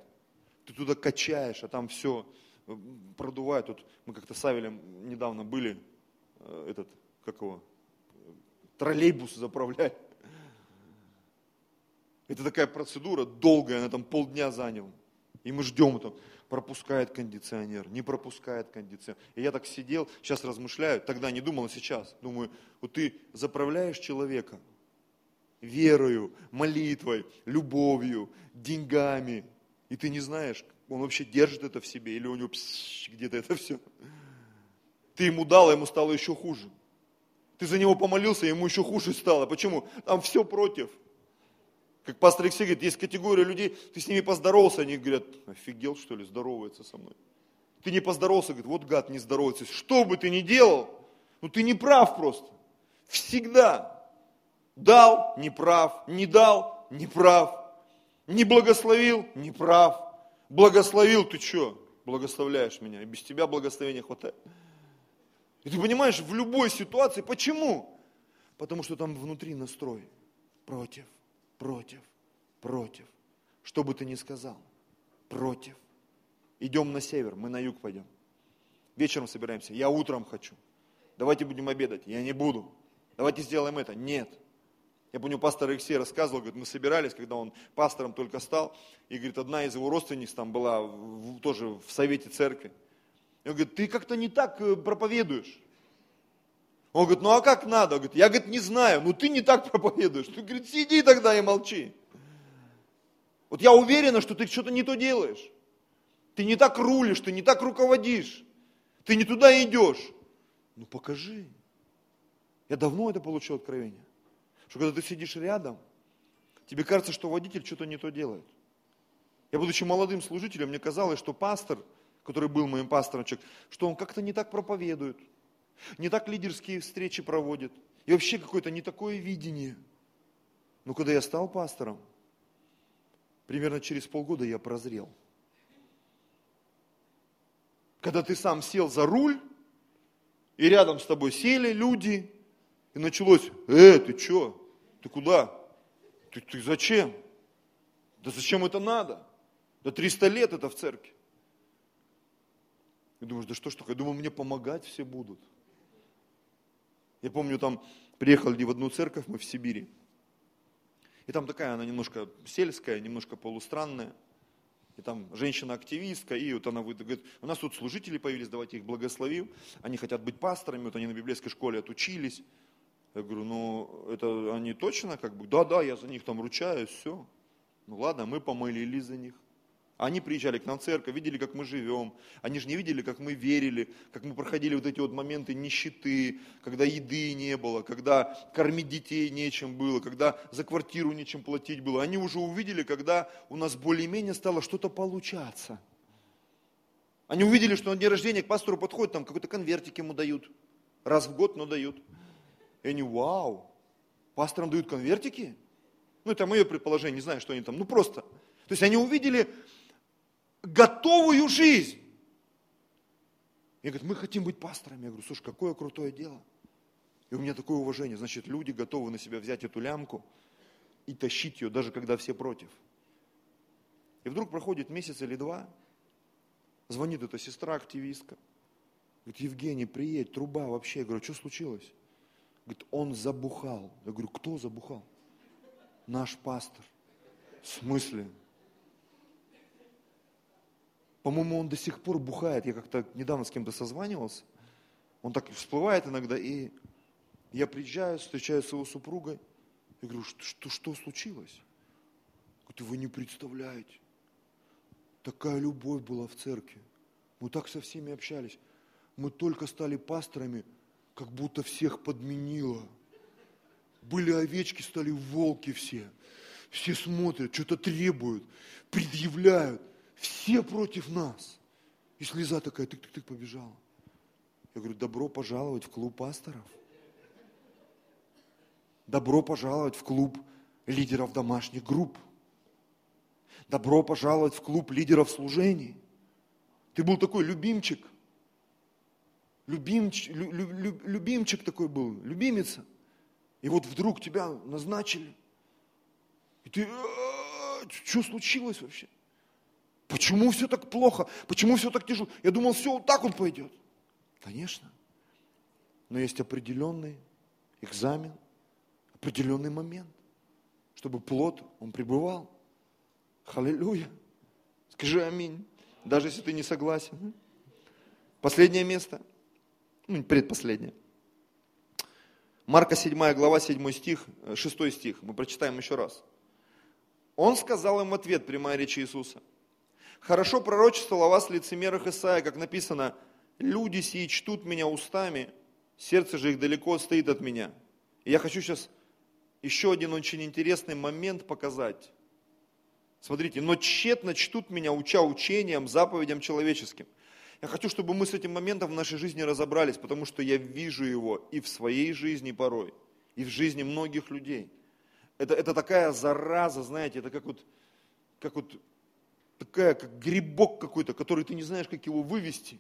Ты туда качаешь, а там все э, продувает. Вот мы как-то с Авелем недавно были, э, этот, как его, троллейбус заправляли. Это такая процедура долгая, она там полдня заняла. И мы ждем это. Пропускает кондиционер, не пропускает кондиционер. И я так сидел, сейчас размышляю, тогда не думал, а сейчас. Думаю, вот ты заправляешь человека верою, молитвой, любовью, деньгами, и ты не знаешь, он вообще держит это в себе, или у него где-то это все. Ты ему дал, а ему стало еще хуже. Ты за него помолился, ему еще хуже стало. Почему? Там все против. Как пастор Алексей говорит, есть категория людей, ты с ними поздоровался, они говорят, офигел что ли, здоровается со мной. Ты не поздоровался, говорит, вот гад не здоровается. Что бы ты ни делал, ну ты не прав просто. Всегда. Дал, не прав. Не дал, не прав. Не благословил, не прав. Благословил, ты что? Благословляешь меня. И без тебя благословения хватает. И ты понимаешь, в любой ситуации, почему? Потому что там внутри настрой против против, против. Что бы ты ни сказал, против. Идем на север, мы на юг пойдем. Вечером собираемся, я утром хочу. Давайте будем обедать, я не буду. Давайте сделаем это, нет. Я помню, пастор Алексей рассказывал, говорит, мы собирались, когда он пастором только стал, и говорит, одна из его родственниц там была в, тоже в совете церкви. И он говорит, ты как-то не так э, проповедуешь. Он говорит, ну а как надо? Он говорит, я говорит, не знаю, ну ты не так проповедуешь. Ты, говорит, сиди тогда и молчи. Вот я уверена, что ты что-то не то делаешь. Ты не так рулишь, ты не так руководишь. Ты не туда идешь. Ну покажи. Я давно это получил откровение. Что когда ты сидишь рядом, тебе кажется, что водитель что-то не то делает. Я, будучи молодым служителем, мне казалось, что пастор, который был моим пастором, что он как-то не так проповедует, не так лидерские встречи проводит. И вообще какое-то не такое видение. Но когда я стал пастором, примерно через полгода я прозрел. Когда ты сам сел за руль, и рядом с тобой сели люди, и началось, э, ты что? Ты куда? Ты, ты зачем? Да зачем это надо? Да 300 лет это в церкви. И думаешь, да что ж такое? Я думаю, мне помогать все будут. Я помню, там приехали в одну церковь, мы в Сибири. И там такая, она немножко сельская, немножко полустранная. И там женщина-активистка, и вот она говорит, у нас тут служители появились, давайте их благословим. Они хотят быть пасторами, вот они на библейской школе отучились. Я говорю, ну это они точно как бы, да, да, я за них там ручаюсь, все. Ну ладно, мы помолились за них. Они приезжали к нам в церковь, видели, как мы живем. Они же не видели, как мы верили, как мы проходили вот эти вот моменты нищеты, когда еды не было, когда кормить детей нечем было, когда за квартиру нечем платить было. Они уже увидели, когда у нас более-менее стало что-то получаться. Они увидели, что на день рождения к пастору подходят, там какой-то конвертик ему дают. Раз в год, но дают. И они, вау, пасторам дают конвертики? Ну, это мое предположение, не знаю, что они там. Ну, просто. То есть они увидели готовую жизнь. И говорит, мы хотим быть пасторами. Я говорю, слушай, какое крутое дело. И у меня такое уважение. Значит, люди готовы на себя взять эту лямку и тащить ее, даже когда все против. И вдруг проходит месяц или два, звонит эта сестра-активистка. Говорит, Евгений, приедь, труба вообще. Я говорю, что случилось? Говорит, он забухал. Я говорю, кто забухал? Наш пастор. В смысле? По-моему, он до сих пор бухает. Я как-то недавно с кем-то созванивался. Он так всплывает иногда и Я приезжаю, встречаюсь с его супругой. Я говорю, что, что, что случилось? Говорит, вы не представляете. Такая любовь была в церкви. Мы так со всеми общались. Мы только стали пасторами, как будто всех подменило. Были овечки, стали волки все. Все смотрят, что-то требуют, предъявляют. Все против нас. И слеза такая, тык-тык-тык побежала. Я говорю, добро пожаловать в клуб пасторов. Добро пожаловать в клуб лидеров домашних групп. Добро пожаловать в клуб лидеров служений. Ты был такой любимчик. Любимчик, лю, лю, любимчик такой был, любимица. И вот вдруг тебя назначили. И ты, «А, что случилось вообще? Почему все так плохо? Почему все так тяжело? Я думал, все вот так он пойдет. Конечно. Но есть определенный экзамен, определенный момент, чтобы плод, он пребывал. Халилюя. Скажи аминь, даже если ты не согласен. Последнее место, ну, предпоследнее. Марка 7 глава, 7 стих, 6 стих, мы прочитаем еще раз. Он сказал им в ответ, прямая речь Иисуса. Хорошо пророчествовал о вас лицемерах Исаия, как написано, люди сии чтут меня устами, сердце же их далеко стоит от меня. И я хочу сейчас еще один очень интересный момент показать. Смотрите, но тщетно чтут меня, уча учением, заповедям человеческим. Я хочу, чтобы мы с этим моментом в нашей жизни разобрались, потому что я вижу его и в своей жизни порой, и в жизни многих людей. Это, это такая зараза, знаете, это как вот, как вот такая, как грибок какой-то, который ты не знаешь, как его вывести.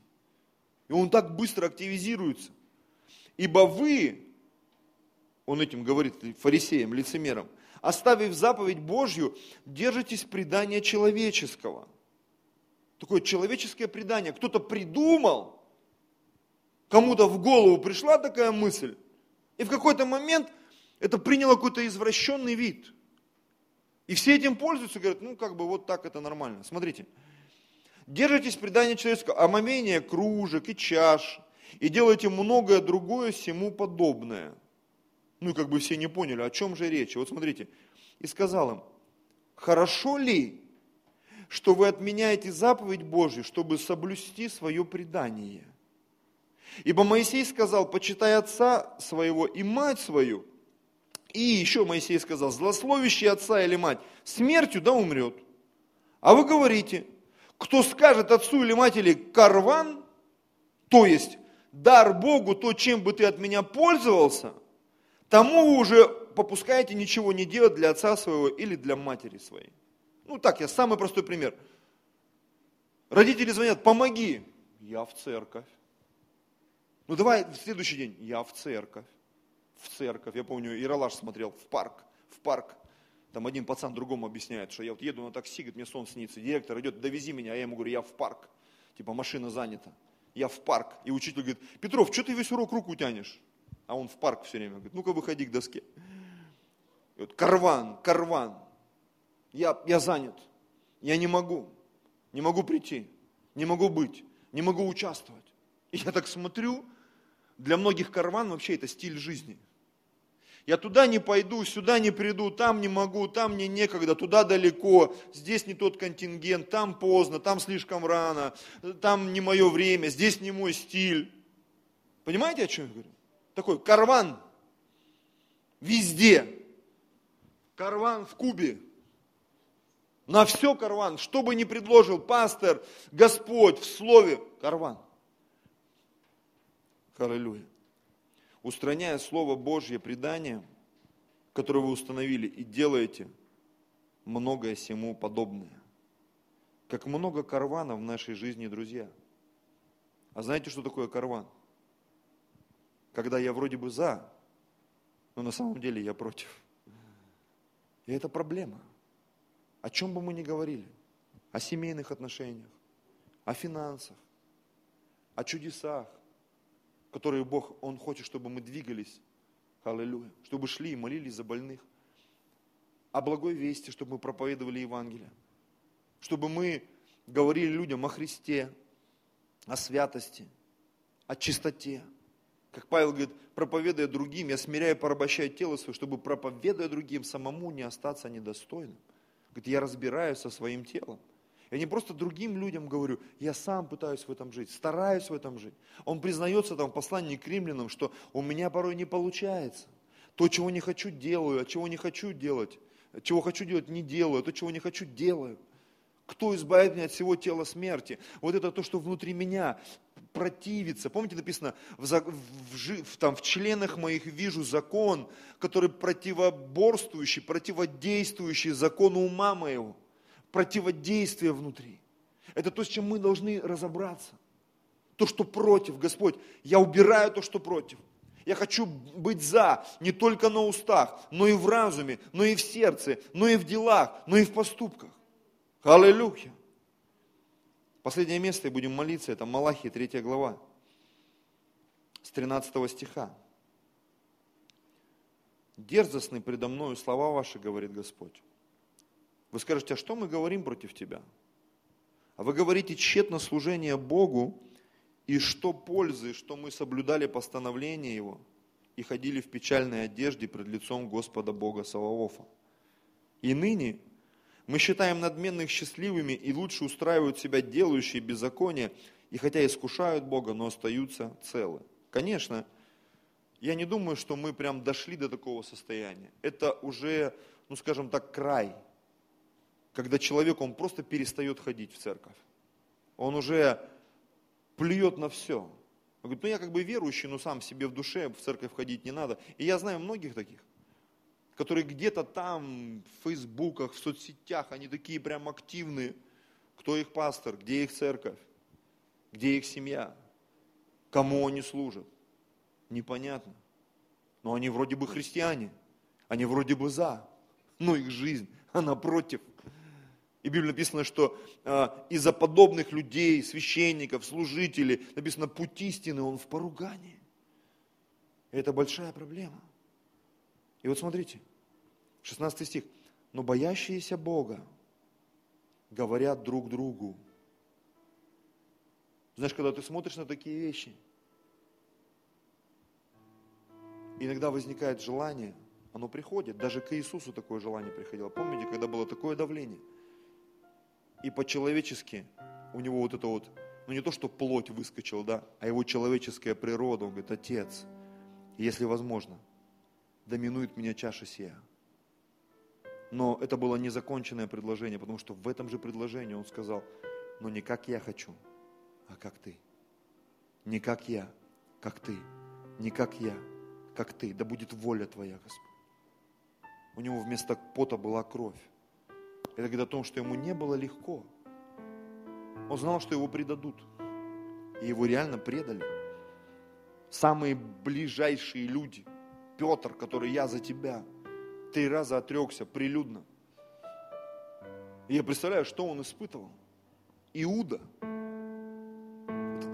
И он так быстро активизируется. Ибо вы, он этим говорит фарисеям, лицемерам, оставив заповедь Божью, держитесь предания человеческого. Такое человеческое предание. Кто-то придумал, кому-то в голову пришла такая мысль, и в какой-то момент это приняло какой-то извращенный вид. И все этим пользуются, говорят, ну как бы вот так это нормально. Смотрите, держитесь предания человеческого, омовение кружек и чаш, и делайте многое другое всему подобное – ну, как бы все не поняли, о чем же речь. Вот смотрите, и сказал им, хорошо ли, что вы отменяете заповедь Божью, чтобы соблюсти свое предание? Ибо Моисей сказал, почитай отца своего и мать свою. И еще Моисей сказал, злословящий отца или мать смертью да умрет. А вы говорите, кто скажет отцу или матери карван, то есть дар Богу, то, чем бы ты от меня пользовался – тому вы уже попускаете ничего не делать для отца своего или для матери своей. Ну так, я самый простой пример. Родители звонят, помоги. Я в церковь. Ну давай в следующий день. Я в церковь. В церковь. Я помню, Иралаш смотрел в парк. В парк. Там один пацан другому объясняет, что я вот еду на такси, говорит, мне сон снится. Директор идет, довези меня, а я ему говорю, я в парк. Типа машина занята. Я в парк. И учитель говорит, Петров, что ты весь урок руку тянешь? а он в парк все время говорит, ну-ка выходи к доске. И вот, карван, карван, я, я занят, я не могу, не могу прийти, не могу быть, не могу участвовать. И я так смотрю, для многих карван вообще это стиль жизни. Я туда не пойду, сюда не приду, там не могу, там мне некогда, туда далеко, здесь не тот контингент, там поздно, там слишком рано, там не мое время, здесь не мой стиль. Понимаете, о чем я говорю? такой карван везде. Карван в Кубе. На все карван. Что бы ни предложил пастор, Господь в слове, карван. Аллилуйя. Устраняя Слово Божье предание, которое вы установили, и делаете многое сему подобное. Как много карвана в нашей жизни, друзья. А знаете, что такое карван? когда я вроде бы за, но на самом деле я против. И это проблема. О чем бы мы ни говорили, о семейных отношениях, о финансах, о чудесах, которые Бог, Он хочет, чтобы мы двигались, аллилуйя, чтобы шли и молились за больных, о благой вести, чтобы мы проповедовали Евангелие, чтобы мы говорили людям о Христе, о святости, о чистоте, Как Павел говорит, проповедуя другим, я смиряю, порабощаю тело свое, чтобы проповедуя другим, самому не остаться недостойным. Говорит, я разбираюсь со своим телом. Я не просто другим людям говорю, я сам пытаюсь в этом жить, стараюсь в этом жить. Он признается там в послании к римлянам, что у меня порой не получается. То, чего не хочу, делаю, а чего не хочу делать. Чего хочу делать, не делаю, а то, чего не хочу, делаю. Кто избавит меня от всего тела смерти? Вот это то, что внутри меня противится. Помните, написано, в, в, в, там, в членах моих вижу закон, который противоборствующий, противодействующий закону ума моего противодействие внутри. Это то, с чем мы должны разобраться. То, что против, Господь, я убираю то, что против. Я хочу быть за, не только на устах, но и в разуме, но и в сердце, но и в делах, но и в поступках. Аллилуйя. Последнее место, и будем молиться, это Малахия, 3 глава, с 13 стиха. Дерзостны предо мною слова ваши, говорит Господь. Вы скажете, а что мы говорим против тебя? А вы говорите тщетно служение Богу, и что пользы, что мы соблюдали постановление Его и ходили в печальной одежде пред лицом Господа Бога Саваофа. И ныне мы считаем надменных счастливыми и лучше устраивают себя делающие беззаконие, и хотя искушают Бога, но остаются целы. Конечно, я не думаю, что мы прям дошли до такого состояния. Это уже, ну скажем так, край – когда человек, он просто перестает ходить в церковь. Он уже плюет на все. Он говорит, ну я как бы верующий, но сам себе в душе в церковь ходить не надо. И я знаю многих таких, которые где-то там, в фейсбуках, в соцсетях, они такие прям активные. Кто их пастор, где их церковь, где их семья, кому они служат. Непонятно. Но они вроде бы христиане, они вроде бы за, но их жизнь, она против. И в Библии написано, что э, из-за подобных людей, священников, служителей, написано, путь истины, он в поругании. Это большая проблема. И вот смотрите, 16 стих. Но боящиеся Бога говорят друг другу. Знаешь, когда ты смотришь на такие вещи, иногда возникает желание, оно приходит, даже к Иисусу такое желание приходило. Помните, когда было такое давление – и по-человечески у него вот это вот, ну не то, что плоть выскочила, да, а его человеческая природа, он говорит, Отец, если возможно, доминует меня чаша сия. Но это было незаконченное предложение, потому что в этом же предложении он сказал, но не как я хочу, а как ты. Не как я, как ты. Не как я, как ты. Да будет воля твоя, Господь. У него вместо пота была кровь. Это говорит о том, что ему не было легко. Он знал, что его предадут. И его реально предали. Самые ближайшие люди. Петр, который я за тебя. Три раза отрекся прилюдно. И я представляю, что он испытывал. Иуда –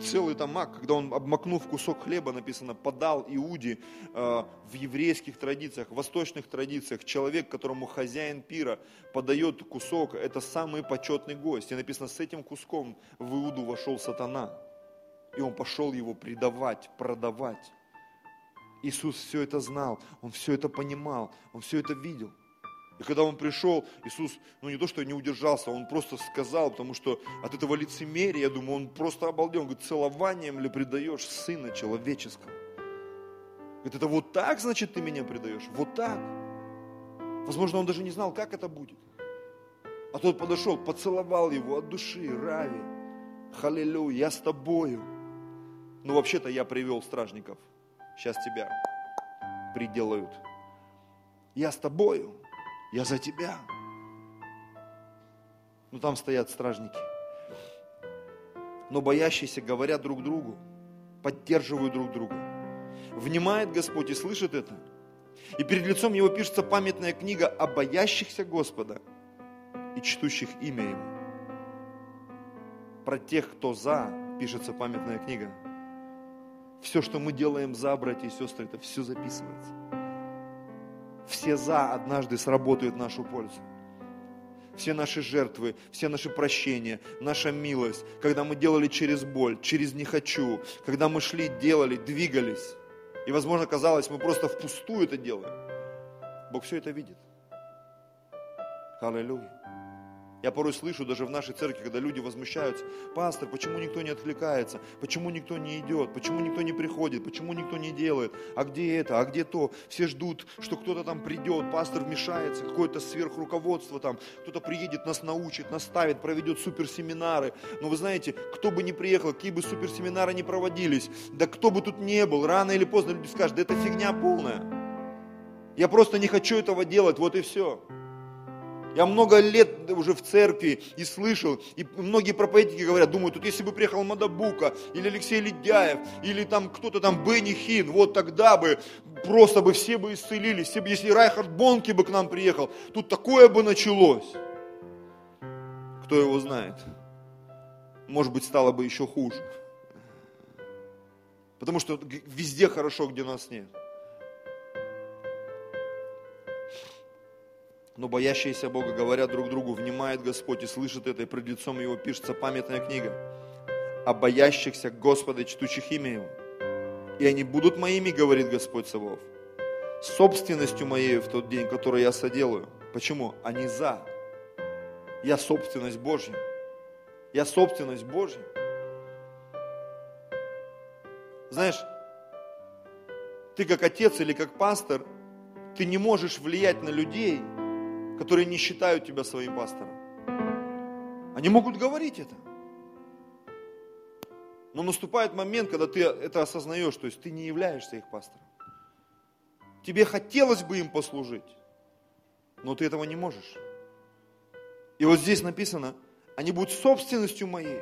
целый там маг, когда он, обмакнув кусок хлеба, написано, подал Иуде э, в еврейских традициях, в восточных традициях, человек, которому хозяин пира подает кусок, это самый почетный гость. И написано, с этим куском в Иуду вошел сатана. И он пошел его предавать, продавать. Иисус все это знал, Он все это понимал, Он все это видел – и когда он пришел, Иисус, ну не то, что не удержался, он просто сказал, потому что от этого лицемерия, я думаю, он просто обалдел. Он говорит, целованием ли предаешь Сына Человеческого? Говорит, это вот так, значит, ты меня предаешь? Вот так. Возможно, он даже не знал, как это будет. А тот подошел, поцеловал его от души, Рави, халилюя, я с тобою. Ну, вообще-то я привел стражников. Сейчас тебя приделают. Я с тобою я за тебя. Ну там стоят стражники. Но боящиеся говорят друг другу, поддерживают друг друга. Внимает Господь и слышит это. И перед лицом его пишется памятная книга о боящихся Господа и чтущих имя Его. Про тех, кто за, пишется памятная книга. Все, что мы делаем за, братья и сестры, это все записывается все за однажды сработают в нашу пользу. Все наши жертвы, все наши прощения, наша милость, когда мы делали через боль, через не хочу, когда мы шли, делали, двигались, И, возможно, казалось, мы просто впустую это делаем. Бог все это видит. Аллилуйя. Я порой слышу даже в нашей церкви, когда люди возмущаются, пастор, почему никто не откликается, почему никто не идет, почему никто не приходит, почему никто не делает, а где это, а где то, все ждут, что кто-то там придет, пастор вмешается, какое-то сверхруководство там, кто-то приедет, нас научит, наставит, проведет суперсеминары. Но вы знаете, кто бы ни приехал, какие бы суперсеминары не проводились, да кто бы тут не был, рано или поздно люди скажут, да это фигня полная. Я просто не хочу этого делать, вот и все. Я много лет уже в церкви и слышал, и многие проповедники говорят, думают, тут если бы приехал Мадабука, или Алексей Ледяев, или там кто-то там Бенни Хин, вот тогда бы просто бы все бы исцелились, все бы, если Райхард Бонки бы к нам приехал, тут такое бы началось. Кто его знает? Может быть, стало бы еще хуже. Потому что везде хорошо, где нас нет. Но боящиеся Бога говорят друг другу, внимает Господь и слышит это, и пред лицом Его пишется памятная книга о боящихся Господа, чтущих имя Его. И они будут моими, говорит Господь Савов, собственностью моей в тот день, который я соделаю. Почему? Они за. Я собственность Божья. Я собственность Божья. Знаешь, ты как отец или как пастор, ты не можешь влиять на людей – которые не считают тебя своим пастором. Они могут говорить это. Но наступает момент, когда ты это осознаешь, то есть ты не являешься их пастором. Тебе хотелось бы им послужить, но ты этого не можешь. И вот здесь написано, они будут собственностью моей.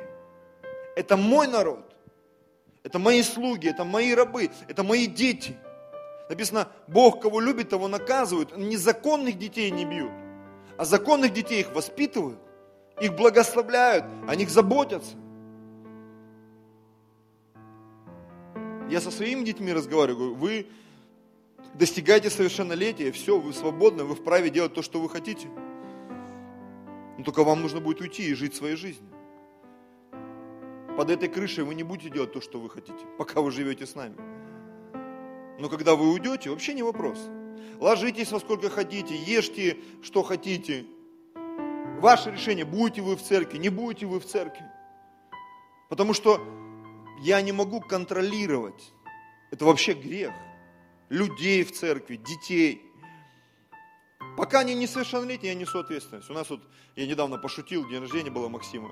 Это мой народ. Это мои слуги, это мои рабы, это мои дети. Написано, Бог, кого любит, того наказывают. Незаконных детей не бьют. А законных детей их воспитывают, их благословляют, о них заботятся. Я со своими детьми разговариваю, говорю, вы достигаете совершеннолетия, все, вы свободны, вы вправе делать то, что вы хотите. Но только вам нужно будет уйти и жить своей жизнью. Под этой крышей вы не будете делать то, что вы хотите, пока вы живете с нами. Но когда вы уйдете, вообще не вопрос. Ложитесь во сколько хотите, ешьте, что хотите. Ваше решение, будете вы в церкви, не будете вы в церкви. Потому что я не могу контролировать. Это вообще грех. Людей в церкви, детей. Пока они несовершеннолетние, я несу ответственность. У нас вот, я недавно пошутил, день рождения было Максима.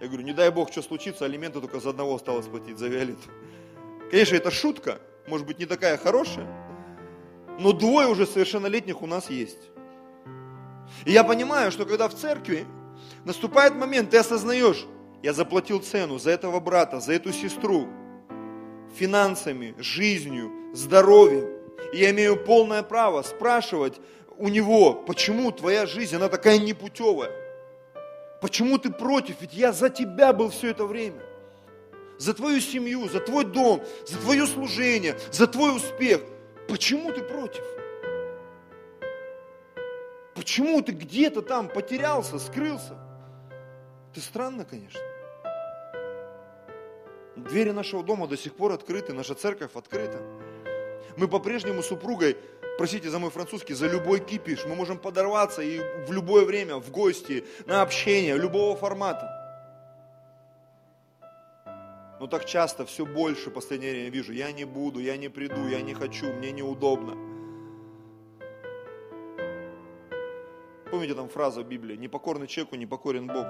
Я говорю, не дай Бог, что случится, алименты только за одного осталось платить, за Виолетту. Конечно, это шутка, может быть, не такая хорошая, но двое уже совершеннолетних у нас есть. И я понимаю, что когда в церкви наступает момент, ты осознаешь, я заплатил цену за этого брата, за эту сестру, финансами, жизнью, здоровьем. И я имею полное право спрашивать у него, почему твоя жизнь, она такая непутевая? Почему ты против? Ведь я за тебя был все это время. За твою семью, за твой дом, за твое служение, за твой успех – Почему ты против? Почему ты где-то там потерялся, скрылся? Ты странно, конечно. Двери нашего дома до сих пор открыты, наша церковь открыта. Мы по-прежнему супругой, простите за мой французский, за любой кипиш, мы можем подорваться и в любое время, в гости, на общение, любого формата. Но так часто, все больше в последнее время вижу, я не буду, я не приду, я не хочу, мне неудобно. Помните там фраза Библии, непокорный человеку непокорен Богу.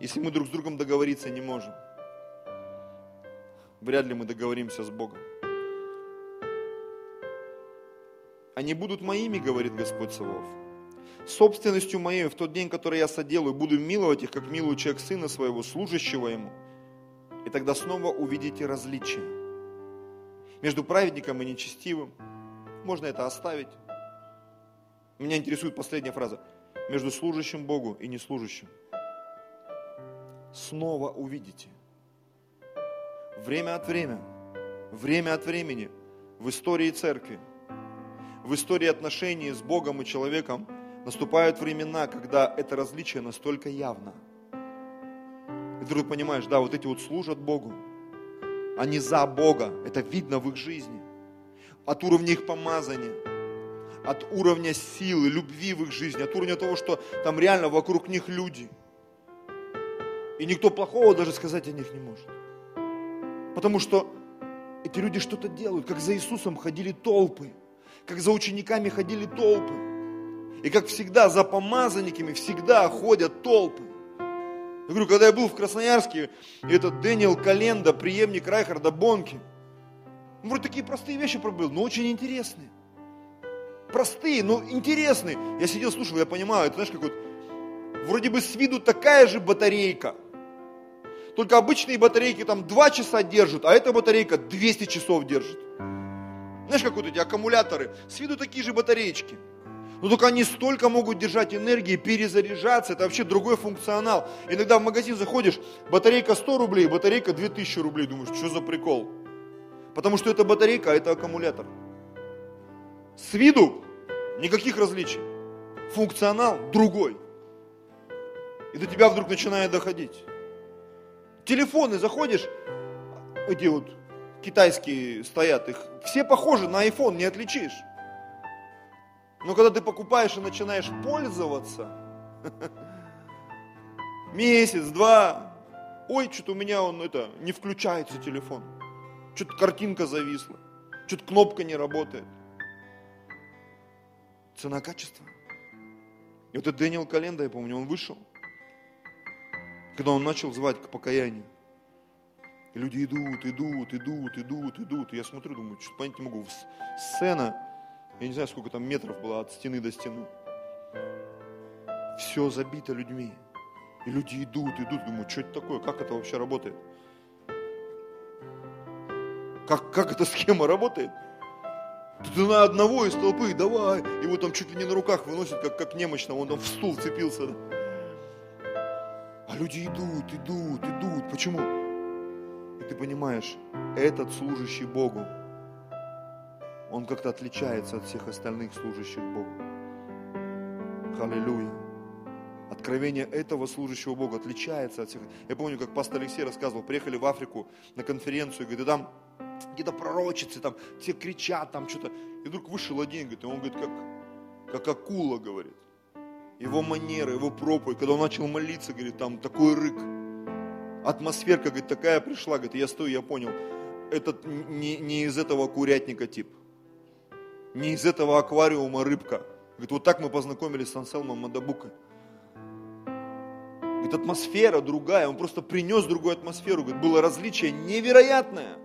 Если мы друг с другом договориться не можем, вряд ли мы договоримся с Богом. Они будут моими, говорит Господь Савов. Собственностью моей в тот день, который я соделаю, буду миловать их, как милую человек сына своего, служащего ему – и тогда снова увидите различия между праведником и нечестивым. Можно это оставить. Меня интересует последняя фраза. Между служащим Богу и неслужащим. Снова увидите. Время от времени, время от времени в истории церкви, в истории отношений с Богом и человеком наступают времена, когда это различие настолько явно – и ты понимаешь, да, вот эти вот служат Богу, Они за Бога. Это видно в их жизни. От уровня их помазания, от уровня силы, любви в их жизни, от уровня того, что там реально вокруг них люди. И никто плохого даже сказать о них не может. Потому что эти люди что-то делают, как за Иисусом ходили толпы, как за учениками ходили толпы. И как всегда за помазанниками всегда ходят толпы. Я говорю, когда я был в Красноярске, этот Дэниел Календа, преемник Райхарда Бонки, он вроде такие простые вещи пробыл, но очень интересные. Простые, но интересные. Я сидел, слушал, я понимаю, это знаешь, как вот, вроде бы с виду такая же батарейка, только обычные батарейки там 2 часа держат, а эта батарейка 200 часов держит. Знаешь, как вот эти аккумуляторы, с виду такие же батареечки – но только они столько могут держать энергии, перезаряжаться, это вообще другой функционал. Иногда в магазин заходишь, батарейка 100 рублей, батарейка 2000 рублей, думаешь, что за прикол? Потому что это батарейка, а это аккумулятор. С виду никаких различий. Функционал другой. И до тебя вдруг начинает доходить. Телефоны заходишь, эти вот китайские стоят, их все похожи на iPhone, не отличишь. Но когда ты покупаешь и начинаешь пользоваться, месяц, два, ой, что-то у меня он это, не включается телефон, что-то картинка зависла, что-то кнопка не работает. Цена-качество. И вот этот Дэниел Календа, я помню, он вышел, когда он начал звать к покаянию. И люди идут, идут, идут, идут, идут. И я смотрю, думаю, что понять не могу. Сцена, я не знаю, сколько там метров было от стены до стены. Все забито людьми. И люди идут, идут, думают, что это такое, как это вообще работает? Как, как эта схема работает? Ты на одного из толпы, давай. Его там чуть ли не на руках выносят, как, как немощного, он там в стул цепился. А люди идут, идут, идут. Почему? И ты понимаешь, этот служащий Богу, он как-то отличается от всех остальных служащих Богу. Аллилуйя. Откровение этого служащего Бога отличается от всех. Я помню, как пастор Алексей рассказывал, приехали в Африку на конференцию, говорит, и там какие-то пророчицы, там все кричат, там что-то. И вдруг вышел один, говорит, и он говорит, как, как акула, говорит. Его манера, его проповедь, когда он начал молиться, говорит, там такой рык. Атмосферка, говорит, такая пришла, говорит, я стою, я понял, этот не, не из этого курятника тип не из этого аквариума рыбка. Говорит, вот так мы познакомились с Анселмом Мадабукой. Говорит, атмосфера другая, он просто принес другую атмосферу. Говорит, было различие невероятное.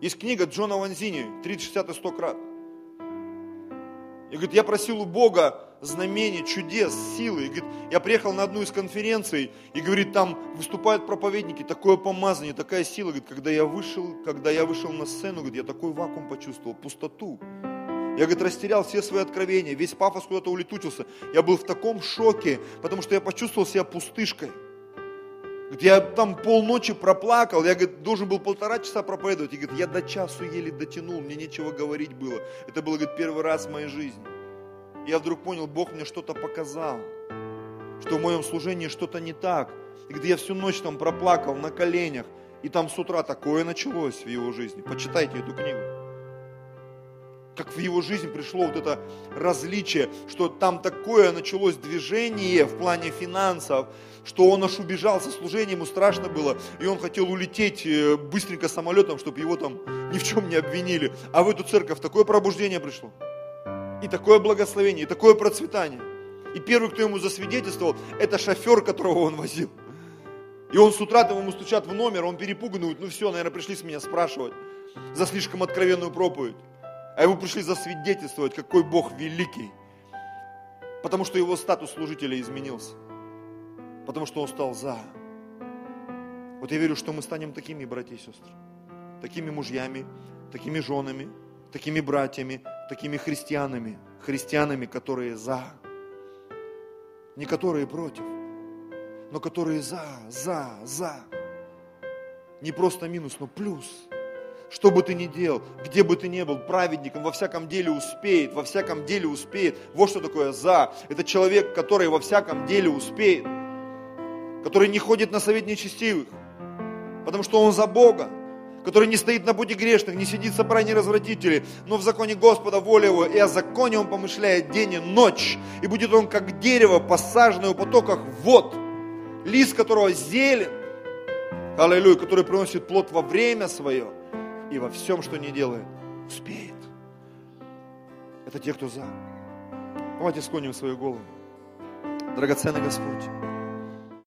Есть книга Джона Ванзини «30, 60 и 100 крат». И говорит, я просил у Бога знамений, чудес, силы. И говорит, я приехал на одну из конференций, и говорит, там выступают проповедники, такое помазание, такая сила. Говорит, когда я вышел, когда я вышел на сцену, говорит, я такой вакуум почувствовал, пустоту. Я, говорит, растерял все свои откровения, весь пафос куда-то улетучился. Я был в таком шоке, потому что я почувствовал себя пустышкой. Говорит, я там полночи проплакал, я говорит, должен был полтора часа проповедовать. И говорит, я до часу еле дотянул, мне нечего говорить было. Это было, говорит, первый раз в моей жизни я вдруг понял, Бог мне что-то показал, что в моем служении что-то не так. И где я всю ночь там проплакал на коленях, и там с утра такое началось в его жизни. Почитайте эту книгу. Как в его жизнь пришло вот это различие, что там такое началось движение в плане финансов, что он аж убежал со служения, ему страшно было, и он хотел улететь э, быстренько самолетом, чтобы его там ни в чем не обвинили. А в эту церковь такое пробуждение пришло и такое благословение, и такое процветание. И первый, кто ему засвидетельствовал, это шофер, которого он возил. И он с утра там ему стучат в номер, он перепуганный, ну все, наверное, пришли с меня спрашивать за слишком откровенную проповедь. А ему пришли засвидетельствовать, какой Бог великий. Потому что его статус служителя изменился. Потому что он стал за. Вот я верю, что мы станем такими, братья и сестры. Такими мужьями, такими женами, такими братьями, такими христианами, христианами, которые за, не которые против, но которые за, за, за. Не просто минус, но плюс. Что бы ты ни делал, где бы ты ни был, праведником во всяком деле успеет, во всяком деле успеет. Вот что такое за. Это человек, который во всяком деле успеет, который не ходит на совет нечестивых, Потому что он за Бога, который не стоит на пути грешных, не сидит в собрании развратителей, но в законе Господа воля его, и о законе он помышляет день и ночь. И будет он как дерево, посаженное у потоках вод, лист которого зелен, аллилуйя, который приносит плод во время свое, и во всем, что не делает, успеет. Это те, кто за. Давайте склоним свою голову. Драгоценный Господь,